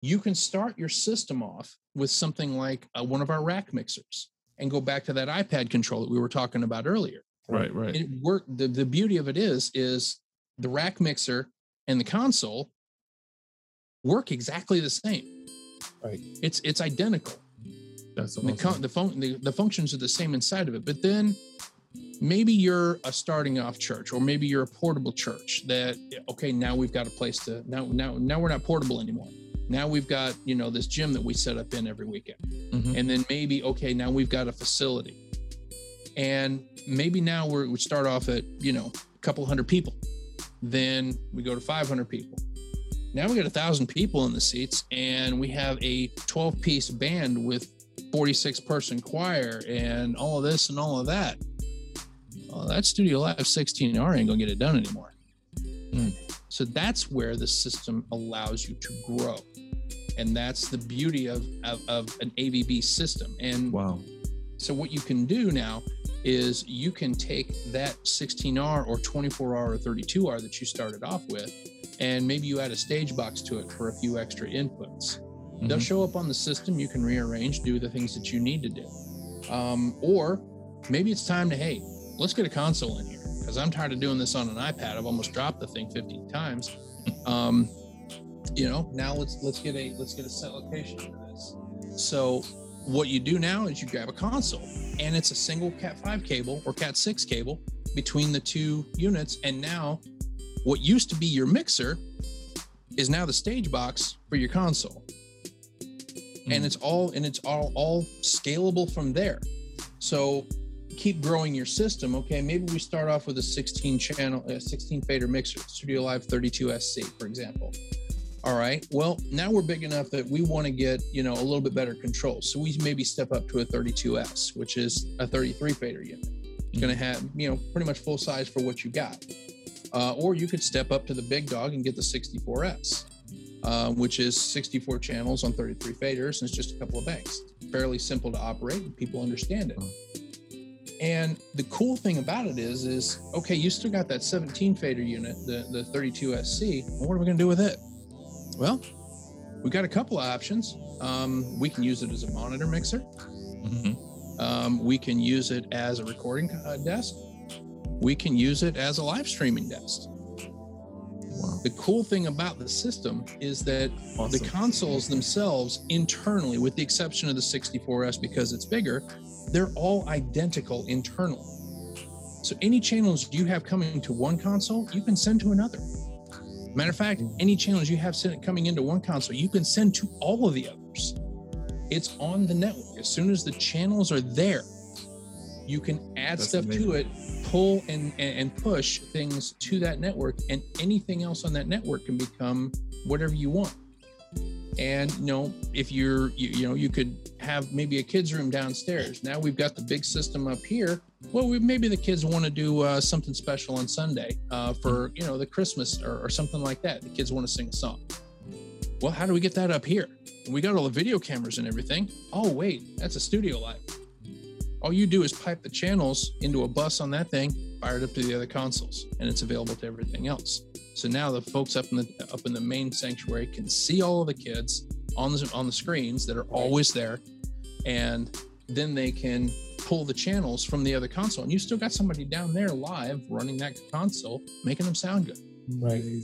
you can start your system off with something like uh, one of our rack mixers and go back to that ipad control that we were talking about earlier Right. Right. it work the, the beauty of it is is the rack mixer and the console work exactly the same Right. it's it's identical That's the, con- the, fun- the, the functions are the same inside of it. But then maybe you're a starting off church, or maybe you're a portable church that, okay, now we've got a place to, now, now, now we're not portable anymore. Now we've got, you know, this gym that we set up in every weekend. Mhm. And then maybe, okay, now we've got a facility. And maybe now we're, we start off at, you know, a couple hundred people. Then we go to 500 people. Now we got a thousand people in the seats, and we have a 12 piece band with 46 person choir and all of this and all of that. Well, that Studio Live 16R ain't gonna get it done anymore. Mm. So that's where the system allows you to grow. And that's the beauty of, of, of an AVB system. And Wow. so what you can do now is you can take that 16R or 24R or 32R that you started off with, and maybe you add a stage box to it for a few extra inputs. They'll Mhm. show up on the system. You can rearrange, do the things that you need to do. Um, or maybe it's time to, hey, let's get a console in here because I'm tired of doing this on an iPad. I've almost dropped the thing 15 times. Um, you know, now let's let's get a let's get a set location for this. So what you do now is you grab a console and it's a single Cat 5 cable or Cat 6 cable between the two units. And now what used to be your mixer is now the stage box for your console. And hmm. it's all and it's all all scalable from there. So keep growing your system okay? Maybe we start off with a 16 channel a 16 fader mixer studio live 32 sc for example All right. Well, now we're big enough that we want to get, you know, a little bit better control. So we maybe step up to a 32S, which is a 33 fader unit. It's going to have, you know, pretty much full size for what you got. Uh, or you could step up to the big dog and get the 64S, uh, which is 64 channels on 33 faders, and it's just a couple of banks. Fairly simple to operate, and people understand it. And the cool thing about it is, is okay, you still got that 17 fader unit, the the 32SC. Well, what are we going to do with it? Well, we've got a couple of options. Um, we can use it as a monitor mixer. Mhm. Um, we can use it as a recording uh, desk. We can use it as a live streaming desk. Wow. The cool thing about the system is that the consoles themselves internally, with the exception of the 64S because it's bigger, they're all identical internally. So any channels you have coming to one console, you can send to another. Matter of fact, any channels you have sent coming into one console, you can send to all of the others. It's on the network. As soon as the channels are there, you can add That's stuff amazing. to it, pull and, and and push things to that network, and anything else on that network can become whatever you want. And you know, if you're you, you know, you could have maybe a kids room downstairs. Now we've got the big system up here. Well, we, maybe the kids want to do uh, something special on Sunday uh, for you know the Christmas or, or something like that. The kids want to sing a song. Well, how do we get that up here? We got all the video cameras and everything. Oh wait, that's a studio light. All you do is pipe the channels into a bus on that thing, fire it up to the other consoles, and it's available to everything else. So now the folks up in the up in the main sanctuary can see all of the kids on the on the screens that are always there, and then they can pull the channels from the other console. And you still got somebody down there live running that console, making them sound good. Right.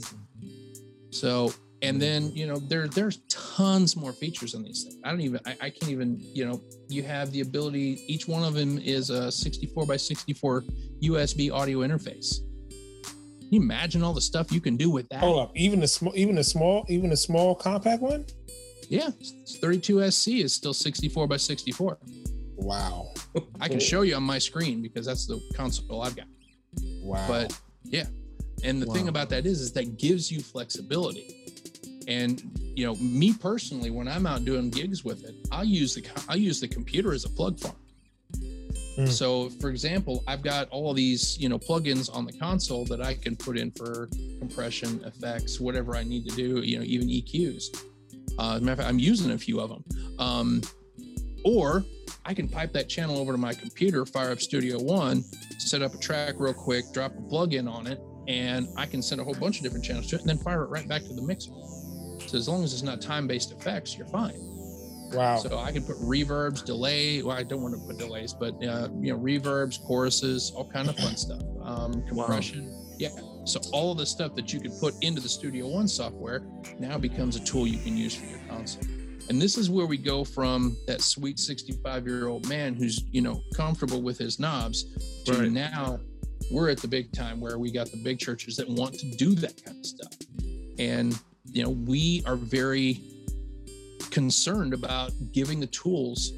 So, and then you know there there's tons more features on these things. I don't even I, I can't even you know you have the ability. Each one of them is a 64 by 64 USB audio interface. Can you imagine all the stuff you can do with that? Hold up. Even a small, even a small, even a small compact one. Yeah, 32SC is still 64 by 64. Wow. I can show you on my screen because that's the console I've got. Wow. But yeah, and the thing about that is, is that gives you flexibility. And you know, me personally, when I'm out doing gigs with it, I'll use the I'll use the computer as a plug farm. Hmm. So, for example, I've got all these you know plugins on the console that I can put in for compression, effects, whatever I need to do. You know, even EQs. Uh, as a matter of fact, I'm using a few of them. Um, or I can pipe that channel over to my computer, fire up Studio One, set up a track real quick, drop a plug-in on it, and I can send a whole bunch of different channels to it, and then fire it right back to the mixer. So as long as it's not time-based effects, you're fine. wow. So I can put reverbs, delay. Well, I don't want to put delays, but uh, you know, reverbs, choruses, all kind of fun stuff. Um, compression. Yeah. So all of the stuff that you could put into the Studio One software now becomes a tool you can use for your console. And this is where we go from that sweet 65 year old man who's, you know, comfortable with his knobs to Right. now we're at the big time where we got the big churches that want to do that kind of stuff. And, you know, we are very concerned about giving the tools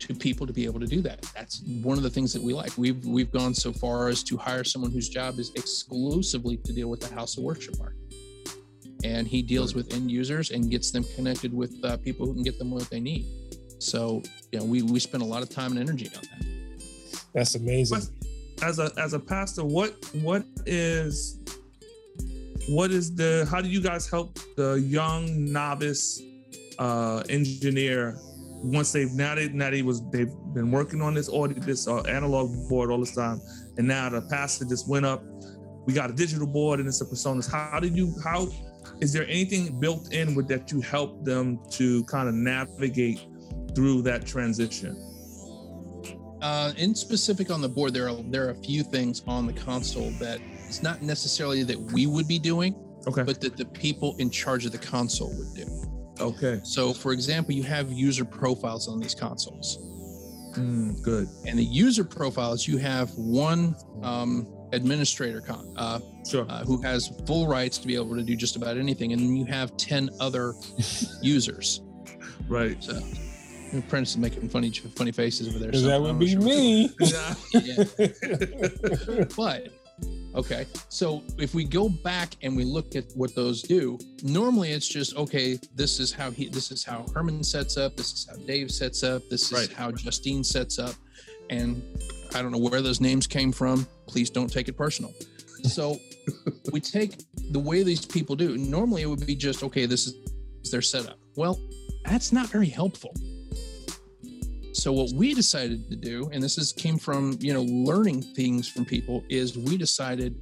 to people to be able to do that. That's one of the things that we like. We've we've gone so far as to hire someone whose job is exclusively to deal with the house of worship market. And he deals with end users and gets them connected with uh, people who can get them what they need. So, you know, we we spend a lot of time and energy on that. That's amazing. as a as a pastor what what is what is the how do you guys help the young novice uh engineer once they've now they now they was they've been working on this audio this uh, analog board all this time and now the pastor just went up we got a digital board and it's a Presonus how did you how is there anything built in with that you help them to kind of navigate through that transition? Uh, in specific on the board, there are there are a few things on the console that it's not necessarily that we would be doing, okay. but that the people in charge of the console would do. okay. So, for example, you have user profiles on these consoles, Mm, good. And the user profiles you have one um, administrator con, uh, sure uh, who has full rights to be able to do just about anything, and then you have ten other users. right So, Prentiss is making funny funny faces over there. That would be sure- me. Yeah. but Okay. So if we go back and we look at what those do, normally it's just okay, this is how he this is how Herman sets up, this is how Dave sets up, this is Right. how Justine sets up. And I don't know where those names came from. Please don't take it personal. So we take the way these people do. Normally it would be just okay, this is their setup. Well, that's not very helpful. So what we decided to do, and this is came from you know learning things from people, is we decided,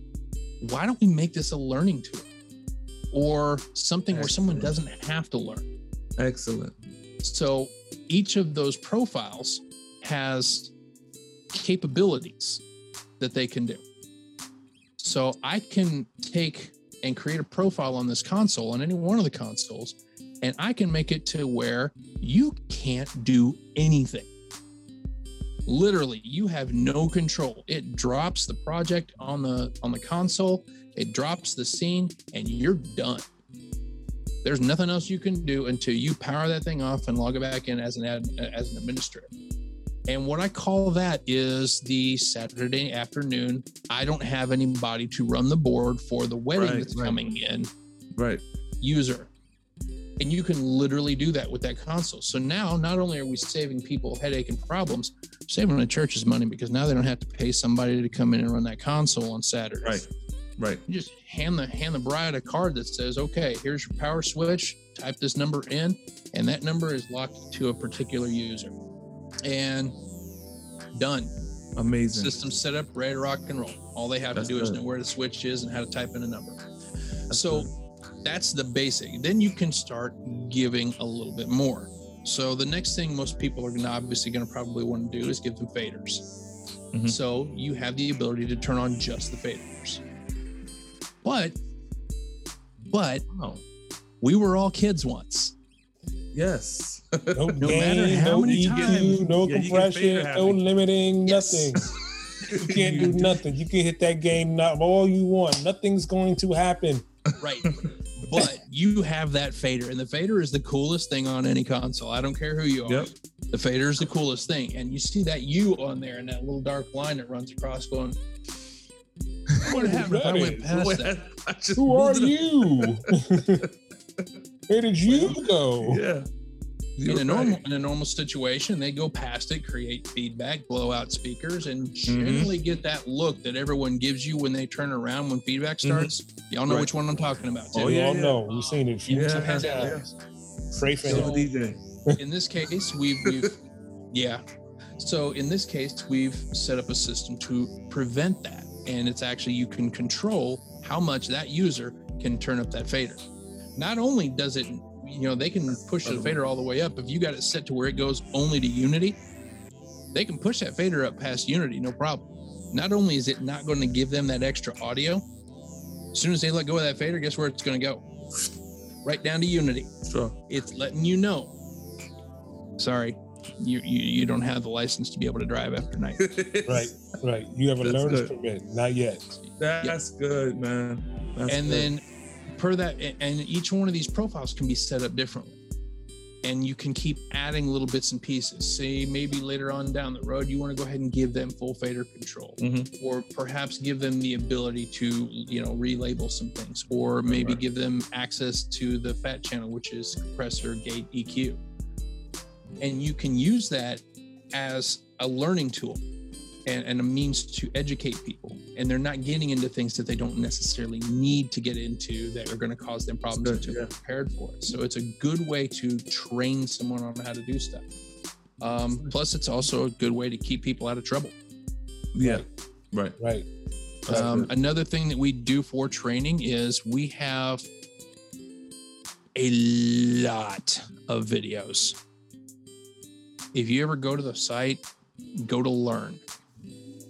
why don't we make this a learning tool, or something where someone doesn't have to learn. Excellent. So each of those profiles has capabilities that they can do. So I can take and create a profile on this console on any one of the consoles, and I can make it to where you can't do anything. Literally, you have no control. It drops the project on the on the console, it drops the scene, and you're done. There's nothing else you can do until you power that thing off and log it back in as an ad, as an administrator. And what I call that is the Saturday afternoon. I don't have anybody to run the board for the wedding Right, that's right. coming in Right. user. And you can literally do that with that console. So now, not only are we saving people headache and problems, saving the church's money because now they don't have to pay somebody to come in and run that console on Saturday. Right. Right. You just hand the hand the bride a card that says, "Okay, here's your power switch. Type this number in, and that number is locked to a particular user." And done. Amazing. System set up, ready to rock and roll. All they have That's to do is know where the switch is and how to type in a number. That's so good. that's the basic. Then you can start giving a little bit more. So the next thing most people are obviously gonna probably want to do is give them faders. Mhm. So you have the ability to turn on just the faders. But but Wow. we were all kids once. Yes. No, No gain, matter how no many EQ, times- no Yeah, compression, no happy. limiting, Yes. nothing. You can't do nothing. You can hit that game not all you want. Nothing's going to happen. Right. but you have that fader, and the fader is the coolest thing on any console. I don't care who you are. Yep. The fader is the coolest thing. And you see that U on there and that little dark line that runs across going, what would happen if I went past that? I just Who are you? Where did you go? Yeah. In You're a normal right. in a normal situation, they go past it, create feedback, blow out speakers, and Mm-hmm. generally get that look that everyone gives you when they turn around when feedback starts. Y'all know Right. which one I'm talking about. Too. Oh, We yeah, all yeah. know. We've seen it a few Yeah, times. yeah. Pray for So- him. DJ. in this case, we've, we've yeah. So in this case, we've set up a system to prevent that, and it's actually you can control how much that user can turn up that fader. Not only does it, you know, they can push the fader all the way up. If you got it set to where it goes only to Unity, they can push that fader up past Unity, no problem. Not only is it not going to give them that extra audio, as soon as they let go of that fader, guess where it's going to go? Right down to Unity Sure. it's letting you know. Sorry, you, you you don't have the license to be able to drive after night. Right, right. You have a learner's permit. Not yet. That's good, man. That's and good. then per that, and each one of these profiles can be set up differently. And you can keep adding little bits and pieces. Say maybe later on down the road, you want to go ahead and give them full fader control, Mhm. or perhaps give them the ability to, you know, relabel some things, or maybe Right. give them access to the fat channel, which is compressor, gate, EQ. And you can use that as a learning tool and, and a means to educate people. And they're not getting into things that they don't necessarily need to get into that are going to cause them problems good, until yeah. they're prepared for it. So it's a good way to train someone on how to do stuff. Um, plus, it's also a good way to keep people out of trouble. yeah. Right. Right. Um, another thing that we do for training is we have a lot of videos. If you ever go to the site, go to learn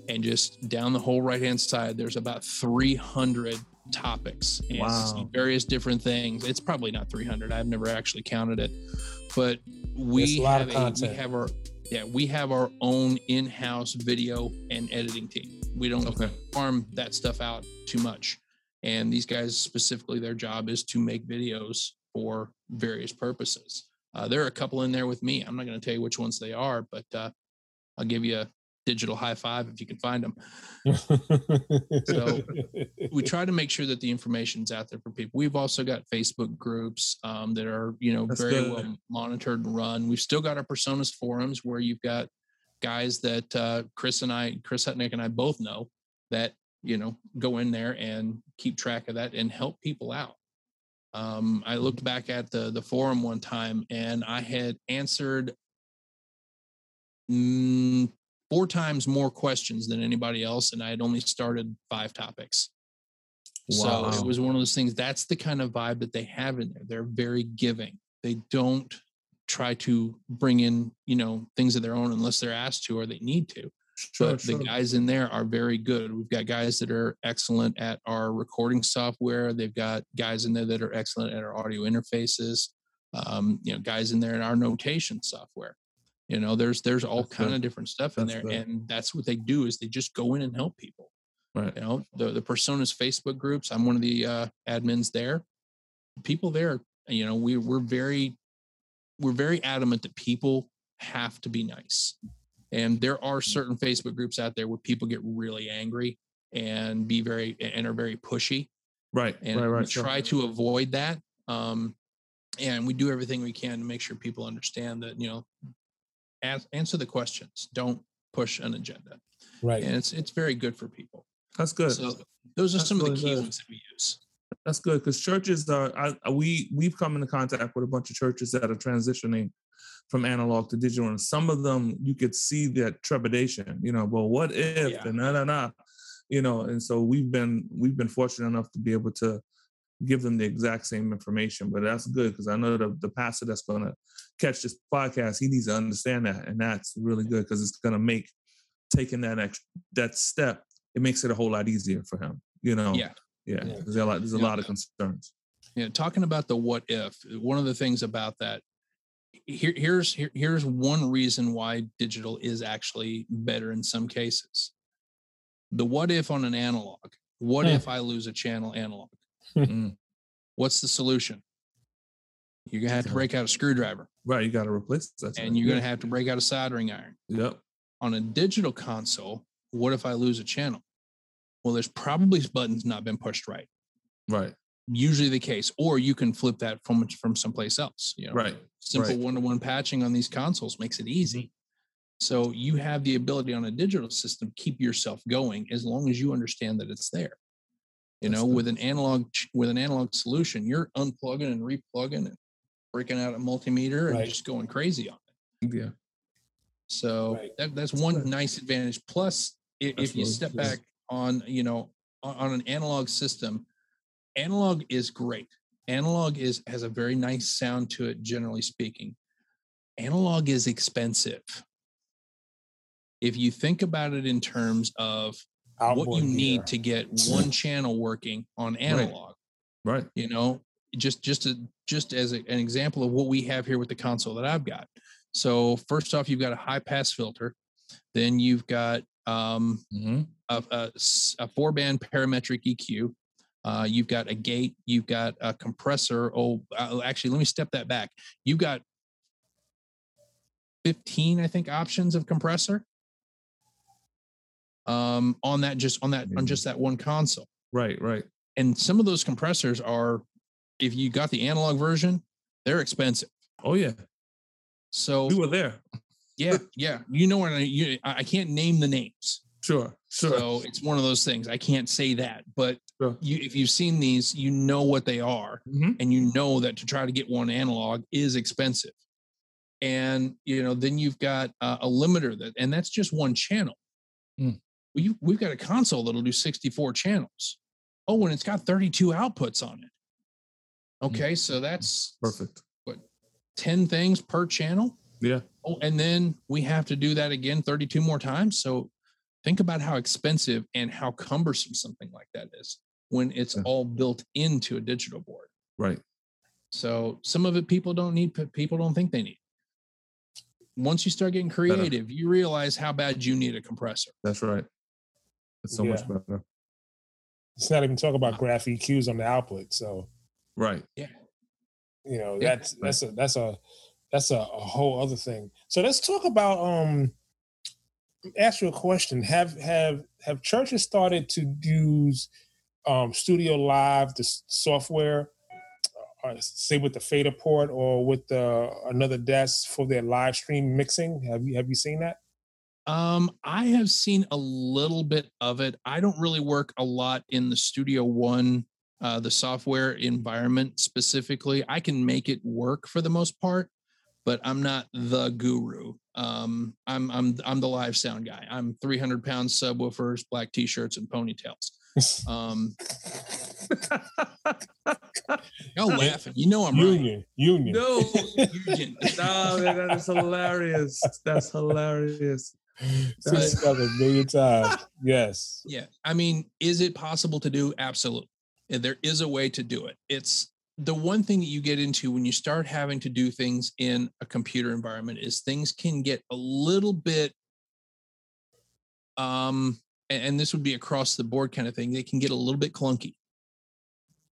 and just down the whole right hand side, there's about 300 topics and Wow. various different things. It's probably not 300. I've never actually counted it, but we It's a lot have a, we have our yeah we have our own in-house video and editing team. We don't Okay. farm that stuff out too much. And these guys specifically, their job is to make videos for various purposes. Uh, there are a couple in there with me. I'm not going to tell you which ones they are, but uh, I'll give you digital high five if you can find them. So, we try to make sure that the information's out there for people. We've also got Facebook groups um, that are, you know, That's very good. well monitored and run. We've still got our Presonus forums where you've got guys that uh, Chris and I, Chris Hutnick and I both know that, you know, go in there and keep track of that and help people out. Um, I looked back at the the forum one time and I had answered mm, four times more questions than anybody else, and I had only started five topics. Wow. So it was one of those things. That's the kind of vibe that they have in there. They're very giving. They don't try to bring in, you know, things of their own unless they're asked to or they need to. Sure, but sure. the guys in there are very good. We've got guys that are excellent at our recording software. They've got guys in there that are excellent at our audio interfaces. Um, you know, guys in there in our notation software. You know, there's there's all That's kind of different stuff in That's there, and that's what they do is they just go in and help people. Right. You know, the the Presonus Facebook groups. I'm one of the uh, admins there. People there, you know, we we're very we're very adamant that people have to be nice. And there are certain Facebook groups out there where people get really angry and be very and are very pushy. Right. And right. we Right. sure. try to avoid that. Um, and we do everything we can to make sure people understand that, you know, ask, answer the questions. Don't push an agenda. right. And it's it's very good for people. That's good. So those are That's some of the key good. ones that we use. That's good because churches are. I, I- we we've come into contact with a bunch of churches that are transitioning from analog to digital, and some of them you could see that trepidation. You know, well, what if? Yeah. And na na na. You know, and so we've been we've been fortunate enough to be able to give them the exact same information. But that's good because I know the the pastor that's going to catch this podcast, he needs to understand that, and that's really good because it's going to make taking that ex- that step. It makes it a whole lot easier for him. You know. Yeah. Yeah, Yeah. there's a lot. There's a Yeah. lot of concerns. Yeah, talking about the what if, one of the things about that, here, here's here, here's one reason why digital is actually better in some cases. The what if on an analog? What Hmm. if I lose a channel analog? Mm. What's the solution? You're gonna have to break out a screwdriver, Right, you got to replace that. and you're gonna have to break out a soldering iron. Yep. On a digital console, what if I lose a channel? Well, there's probably buttons not been pushed right. Right. Usually the case, or you can flip that from from someplace else. You know, Right. simple Right. one-to-one patching on these consoles makes it easy so you have the ability on a digital system keep yourself going as long as you understand that it's there you know with an analog with an analog solution you're unplugging and replugging and breaking out a multimeter and Right. just going crazy on it. Yeah. so Right. that, that's one nice advantage. Plus if, if you step back on you know on, on an analog system analog is great. Analog is has a very nice sound to it generally speaking. Analog is expensive. If you think about it in terms of what you need to get one channel working on analog Right. you know just just a, just as a, an example of what we have here with the console that i've got so first off you've got a high pass filter then you've got um, Mm-hmm. a, a a four band parametric EQ. Uh, you've got a gate. You've got a compressor. Oh, uh, actually, let me step that back. You've got 15, I think, options of compressor um, on that just on that on just that one console. Right. Right. And some of those compressors are, if you got the analog version, they're expensive. Oh yeah. So We were there. yeah, yeah, you know what I you, I can't name the names. Sure. Sure. So it's one of those things. I can't say that, but Sure. you, if you've seen these, you know what they are, Mhm. and you know that to try to get one analog is expensive. And you know, then you've got uh, a limiter that, and that's just one channel. Mm. Well, you, we've got a console that'll do 64 channels. Oh, and it's got 32 outputs on it. Mm-hmm. Okay, so that's Perfect. 10 things per channel. Yeah. Oh, and then we have to do that again 32 more times. So think about how expensive and how cumbersome something like that is when it's Yeah. all built into a digital board. Right. So some of it people don't need, people don't think they need. Once you start getting creative, you realize how bad you need a compressor. That's right. It's so much better. Let's not even talk about graph EQs on the output. So Right. Yeah, you know Yeah, that's that's a that's a that's a, a whole other thing. So let's talk about um ask you a question. Have have have churches started to use um, Studio Live, the software, uh, say with the fader port or with the another desk for their live stream mixing? Have you have you seen that? Um, I have seen a little bit of it. I don't really work a lot in the Studio One, uh, the software environment specifically. I can make it work for the most part, but I'm not the guru. Um, I'm I'm I'm the live sound guy. I'm 300 pound subwoofers, black t-shirts, and ponytails. Um, y'all laughing. You know I'm union, right. union. No, Union. no, that is hilarious. That's hilarious. Six million times. Yes. Yeah. I mean, is it possible to do? Absolutely. And There is a way to do it. It's the one thing that you get into when you start having to do things in a computer environment is things can get a little bit um and this would be across the board kind of thing. They can get a little bit clunky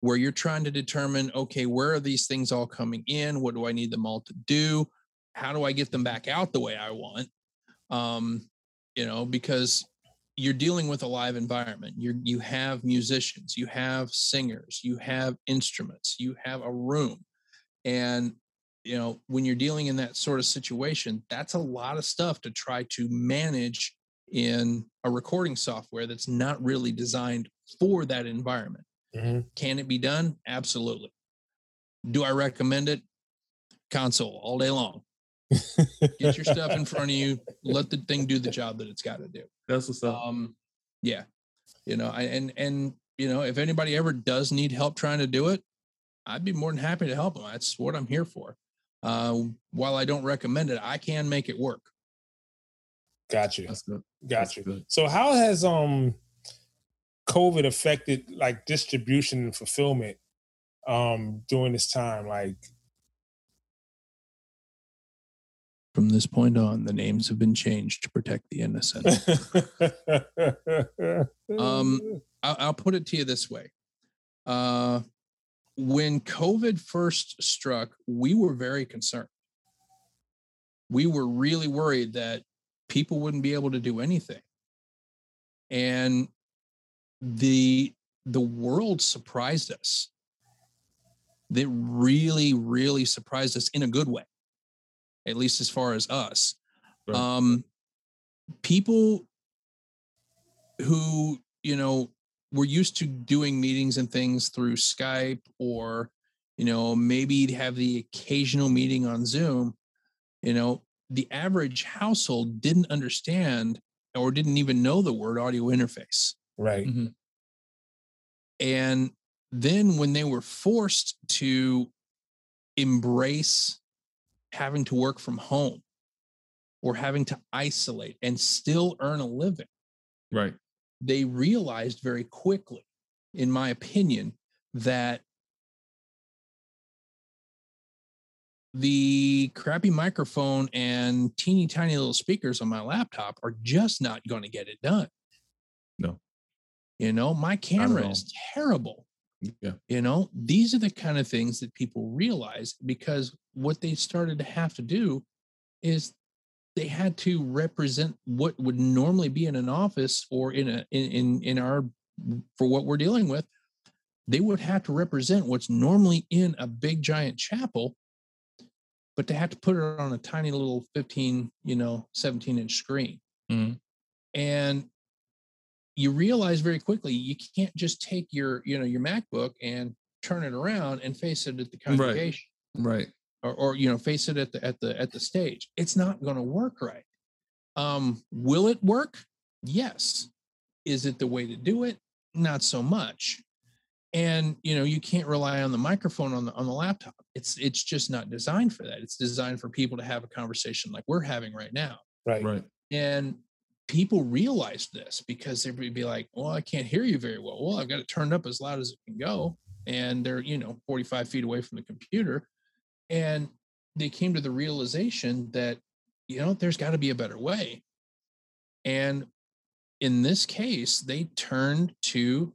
where you're trying to determine okay, where are these things all coming in? What do I need them all to do? How do I get them back out the way I want? Um, you know, because you're dealing with a live environment. You you have musicians, you have singers, you have instruments, you have a room, and you know when you're dealing in that sort of situation, that's a lot of stuff to try to manage in a recording software that's not really designed for that environment. Mhm. Can it be done? Absolutely. Do I recommend it? Console all day long. Get your stuff in front of you. Let the thing do the job that it's got to do. That's what's up. Um, yeah, you know, I, and and you know, if anybody ever does need help trying to do it, I'd be more than happy to help them. That's what I'm here for. Uh, while I don't recommend it, I can make it work. Got you. That's good. Got That's you. good. So how has um COVID affected like distribution and fulfillment um during this time? Like From this point on, the names have been changed to protect the innocent. Um, I'll, I'll put it to you this way. Uh, when COVID first struck, we were very concerned. We were really worried that people wouldn't be able to do anything. And the the world surprised us. They really, really surprised us in a good way, at least as far as us. Right. Um, people who you know were used to doing meetings and things through Skype or you know maybe have the occasional meeting on Zoom you know the average household didn't understand or didn't even know the word audio interface right. and then when they were forced to embrace having to work from home or having to isolate and still earn a living Right. they realized very quickly, in my opinion, that the crappy microphone and teeny tiny little speakers on my laptop are just not going to get it done. No. You know, my camera is terrible. Yeah. You know, these are the kind of things that people realize because what they started to have to do is they had to represent what would normally be in an office or in a in in, in our for what we're dealing with they would have to represent what's normally in a big giant chapel but they had to put it on a tiny little 15 you know 17 inch screen Mhm. and you realize very quickly you can't just take your you know your macbook and turn it around and face it at the Right. congregation Right. Or, or you know face it at the at the at the stage it's not going to work right um will it work yes is it the way to do it not so much and you know you can't rely on the microphone on the on the laptop it's it's just not designed for that it's designed for people to have a conversation like we're having right now Right. Right. and people realized this because they would be like, well, I can't hear you very well. Well, I've got it turned up as loud as it can go. And they're, you know, 45 feet away from the computer. And they came to the realization that, you know, there's got to be a better way. And in this case, they turned to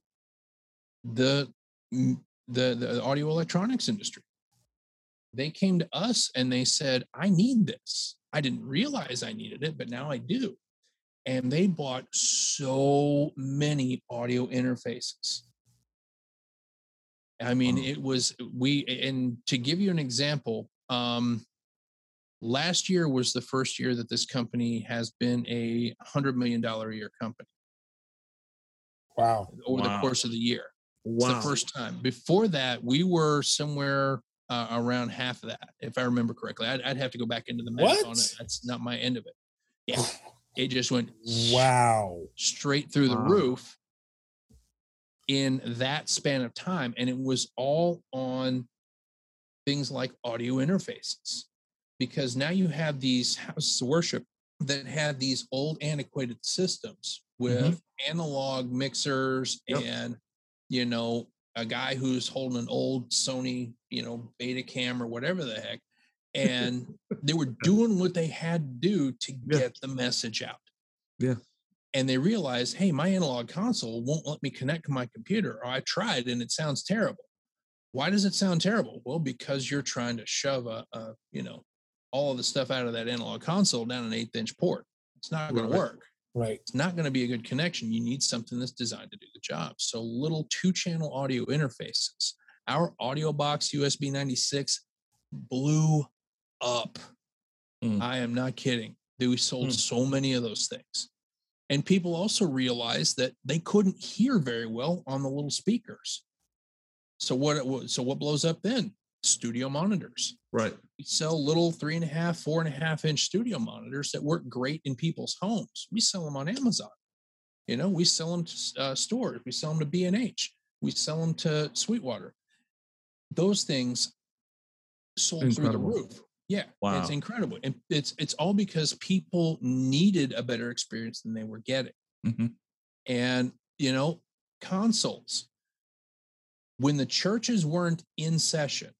mm, the the the audio electronics industry. They came to us and they said, I need this. I didn't realize I needed it, but now I do. and they bought so many audio interfaces. I mean, it was we and to give you an example, um, last year was the first year that this company has been a hundred million dollar a year company Wow. over the course of the year. It's the first time. Before that, we were somewhere uh, around half of that, if I remember correctly. I'd, I'd have to go back into the math on it. That's not my end of it. Yeah, it just went Wow. straight through the Wow. roof in that span of time, and it was all on things like audio interfaces, because now you have these houses of worship that had these old antiquated systems mm-hmm. with analog mixers Yep. and you know a guy who's holding an old Sony you know Betacam or whatever the heck and they were doing what they had to do to Yeah. get the message out Yeah. And they realized hey my analog console won't let me connect to my computer or i tried and it sounds terrible why does it sound terrible well because you're trying to shove a, a you know all of the stuff out of that analog console down an eighth inch port it's not going Right. to work Right. it's not going to be a good connection. You need something that's designed to do the job. So little two channel audio interfaces. Our AudioBox USB 96 blew up. Mm. I am not kidding. We sold Mm. so many of those things. And people also realized that they couldn't hear very well on the little speakers. So what so what blows up then? Studio monitors Right. we sell little three and a half, four and a half inch studio monitors that work great in people's homes. We sell them on Amazon. You know, we sell them to uh, stores. We sell them to B and H. We sell them to Sweetwater. Those things sold Incredible. through the roof. Yeah, Wow. it's incredible, and it's it's all because people needed a better experience than they were getting. Mhm. And you know, consoles. When the churches weren't in session,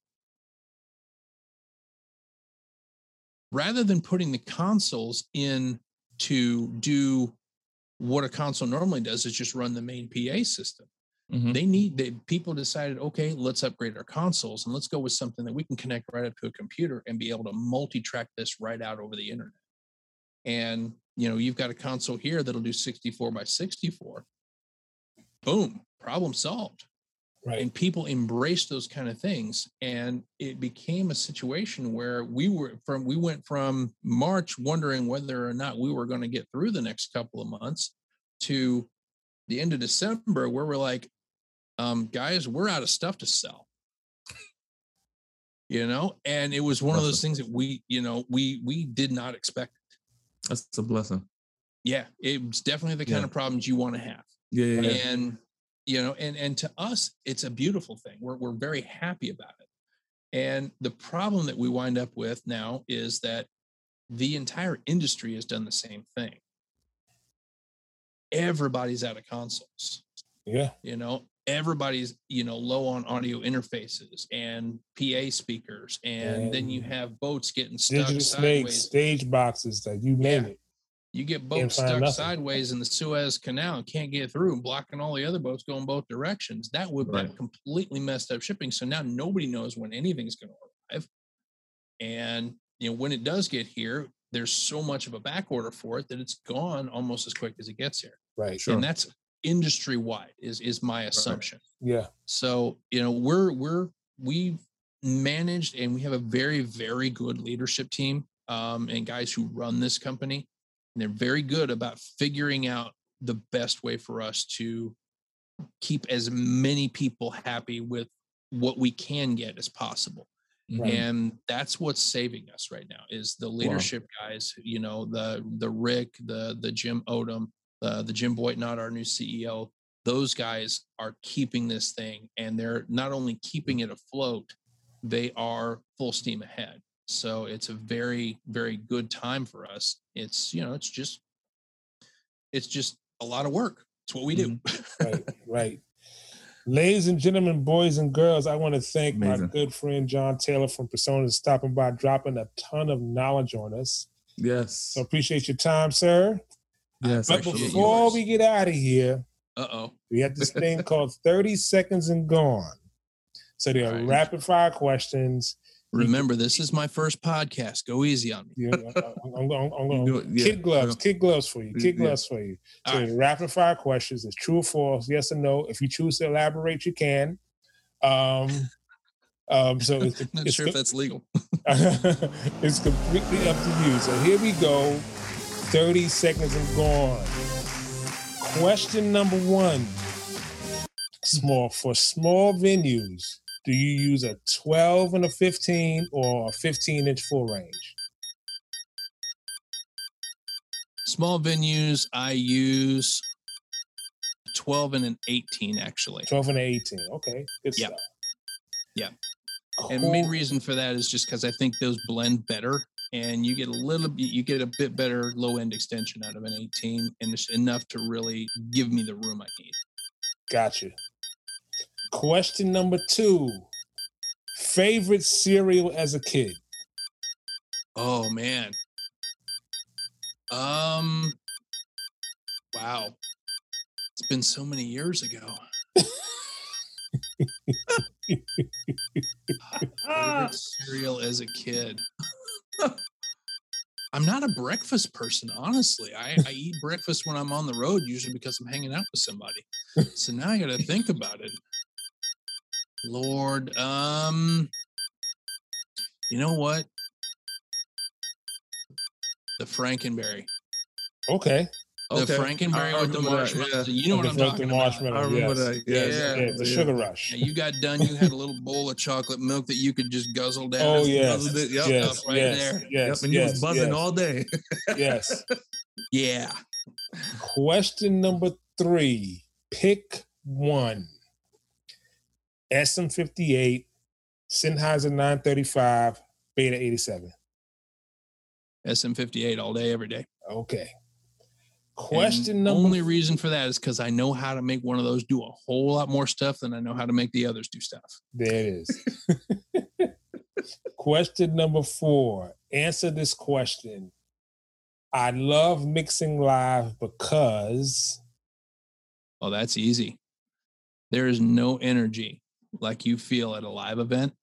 rather than putting the consoles in to do what a console normally does is just run the main PA system. Mhm. They need the people decided, okay, let's upgrade our consoles and let's go with something that we can connect right up to a computer and be able to multi-track this right out over the internet. And you know, you've got a console here that'll do 64 by 64. Boom, problem solved Right. and people embraced those kind of things and it became a situation where we were from we went from march wondering whether or not we were going to get through the next couple of months to the end of december where we're like um guys we're out of stuff to sell you know and it was one of those things that we you know we we did not expect That's a blessing. yeah it's definitely the kind Yeah. of problems you want to have Yeah. yeah, yeah. and you know and and to us it's a beautiful thing we're, we're very happy about it and the problem that we wind up with now is that the entire industry has done the same thing everybody's out of consoles Yeah. you know everybody's you know low on audio interfaces and pa speakers and then you have boats getting stuck Digital snakes, sideways stage boxes, that you name Yeah. it. you get boats stuck nothing. sideways in the Suez Canal and can't get through and blocking all the other boats going both directions. That would Right. completely messed up shipping. So now nobody knows when anything's going to arrive. And you know, when it does get here, there's so much of a back order for it that it's gone almost as quick as it gets here. Right. Sure. And that's industry wide is is my assumption. Yeah. So, you know, we're we're we've managed and we have a very, very good leadership team um, and guys who run this company. And they're very good about figuring out the best way for us to keep as many people happy with what we can get as possible. Right. And that's what's saving us right now is the leadership guys, you know, the the Rick, the the Jim Odom, uh, the Jim Boyd, not our new CEO. Those guys are keeping this thing, and they're not only keeping it afloat, they are full steam ahead. So it's a very, very good time for us. It's you know, it's just, it's just a lot of work. It's what we do. right, right. Ladies and gentlemen, boys and girls, I want to thank Amazing. my good friend Jon Taylor from Presonus stopping by, dropping a ton of knowledge on us. Yes. So appreciate your time, sir. Yes. But appreciate before yours. we get out of here, Uh oh. we have this thing called 30 seconds and gone. So they are Right. rapid fire questions. Remember, this is my first podcast. Go easy on me. Yeah, I'm, I'm, going. I'm going. yeah. Kid gloves. Kid gloves for you. Kid Yeah. gloves for you. So All right. rapid fire questions. It's true or false, yes or no. If you choose to elaborate, you can. Um, um, so it's, Not it's, sure if that's legal. it's completely up to you. So here we go. 30 seconds and gone. Question number one. Small for small venues, do you use a 12 and a 15 or a 15 inch full range? Small venues, I use 12 and an 18, actually. 12 and an 18. Okay, good Yeah. stuff. Yeah. And main reason for that is just because I think those blend better and you get a little bit, you get a bit better low end extension out of an 18 and it's enough to really give me the room I need. Gotcha. Question number two. Favorite cereal as a kid? Oh man. Um wow. It's been so many years ago. Favorite cereal as a kid. I'm not a breakfast person, honestly. I, I eat breakfast when I'm on the road, usually because I'm hanging out with somebody. So now I got to think about it. Lord, um, you know what? The Frankenberry, Okay. The Frankenberry with the remember that, marshmallows. yeah. You know what I'm frozen talking about. marshmallow, I remember yes. that. Yes. Yeah. Yeah, the sugar rush. Now, you got done. You had a little bowl of chocolate milk that you could just guzzle down. Oh That's- yes, yep. yes, Stuff right yes, there. Yep, yes, and you was buzzing yes, all day. yes. Yeah. Question number three. Pick one. SM58, Sennheiser 935, Beta 87. SM58 all day, every day. Okay. And Question number only reason for that is because I know how to make one of those do a whole lot more stuff than I know how to make the others do stuff. There it is. question number four. Answer this question. I love mixing live because Oh, that's easy. There is no energy like you feel at a live event.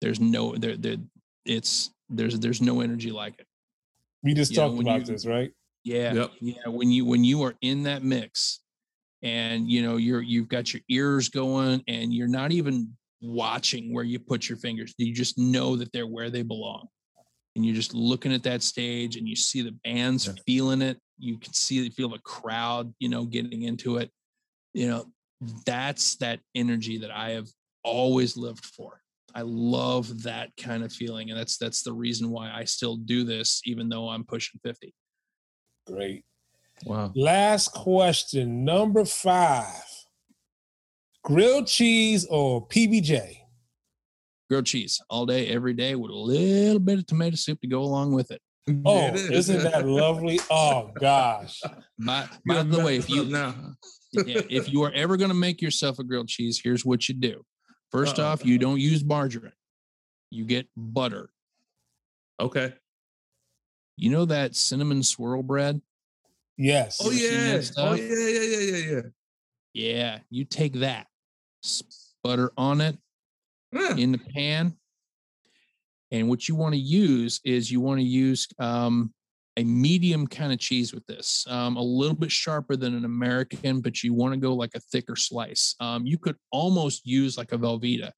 There's no there there it's there's there's no energy like it. we just You talked when about you- this, right? Yeah. Yep. Yeah. When you when you are in that mix and you know you're you've got your ears going and you're not even watching where you put your fingers. You just know that they're where they belong. And you're just looking at that stage and you see the bands Yeah. feeling it. You can see feel the crowd, you know, getting into it. You know, that's that energy that I have always lived for. I love that kind of feeling. And that's that's the reason why I still do this, even though I'm pushing 50. Great. Wow. Last question, number five. Grilled cheese or PBJ? grilled cheese all day, every day, with a little bit of tomato soup to go along with it. Oh, it is. isn't that lovely? Oh gosh. By, by the way, if you up now. yeah, if you are ever going to make yourself a grilled cheese, here's what you do. 1st Uh-oh. off, you don't use margarine. You get butter. Okay. You know that cinnamon swirl bread? Yes. Oh You ever seen that yeah. Oh stuff? yeah, yeah, yeah, yeah, yeah. Yeah, you take that, butter on it Yeah. in the pan, and what you want to use is you want to use um, a medium kind of cheese with this, um, a little bit sharper than an American, but you want to go like a thicker slice. Um, you could almost use like a Velveeta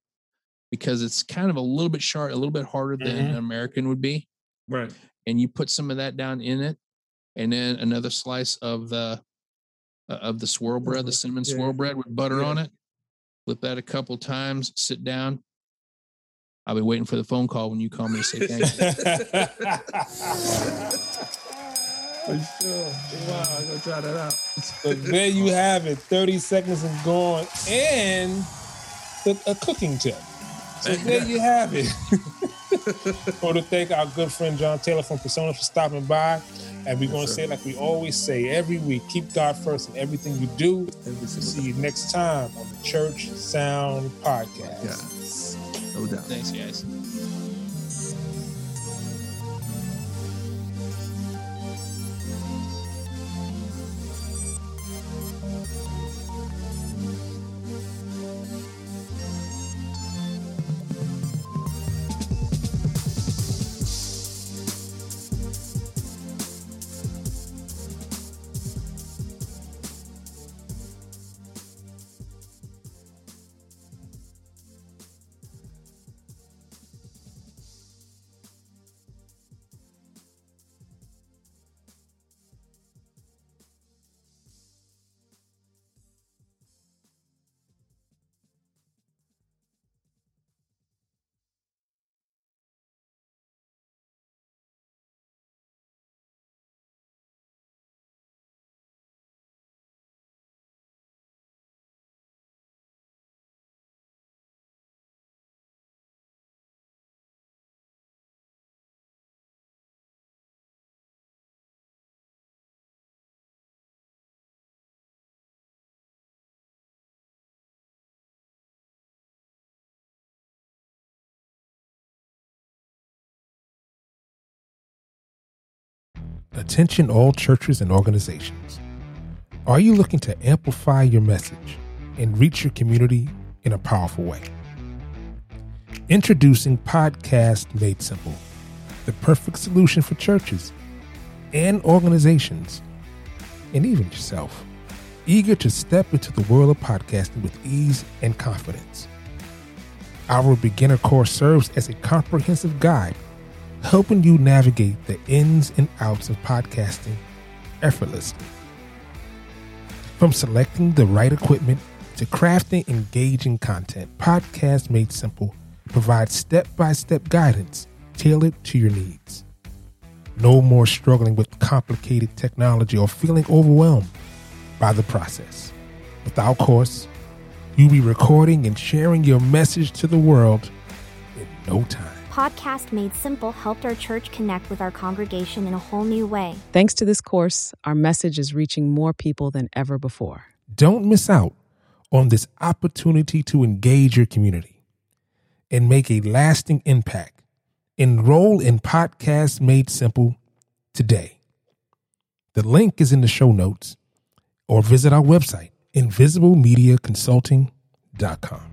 because it's kind of a little bit sharp, a little bit harder than Mhm. an American would be. Right. And you put some of that down in it, and then another slice of the uh, of the swirl bread, the cinnamon Yeah. swirl bread with butter Yeah. on it. Flip that a couple times. Sit down. I'll be waiting for the phone call when you call me to say thank you. For sure. Wow, I'm gonna try that out. so there you have it 30 seconds and gone and a cooking tip so there you have it want to thank our good friend Jon Taylor from Presonus for stopping by. And we're going to say, like we always say every week, keep God first in everything you do. Every single See you next time on the Church Sound Podcast. Yeah. No doubt. Thanks, guys. Attention all churches and organizations. Are you looking to amplify your message and reach your community in a powerful way? Introducing Podcast Made Simple, the perfect solution for churches and organizations, and even yourself, eager to step into the world of podcasting with ease and confidence. Our beginner course serves as a comprehensive guide, helping you navigate the ins and outs of podcasting effortlessly. From selecting the right equipment to crafting engaging content, Podcast Made Simple provides step by step guidance tailored to your needs. No more struggling with complicated technology or feeling overwhelmed by the process. With our course, you'll be recording and sharing your message to the world in no time. Podcast Made Simple helped our church connect with our congregation in a whole new way. Thanks to this course, our message is reaching more people than ever before. Don't miss out on this opportunity to engage your community and make a lasting impact. Enroll in Podcast Made Simple today. The link is in the show notes or visit our website, invisiblemediaconsulting.com.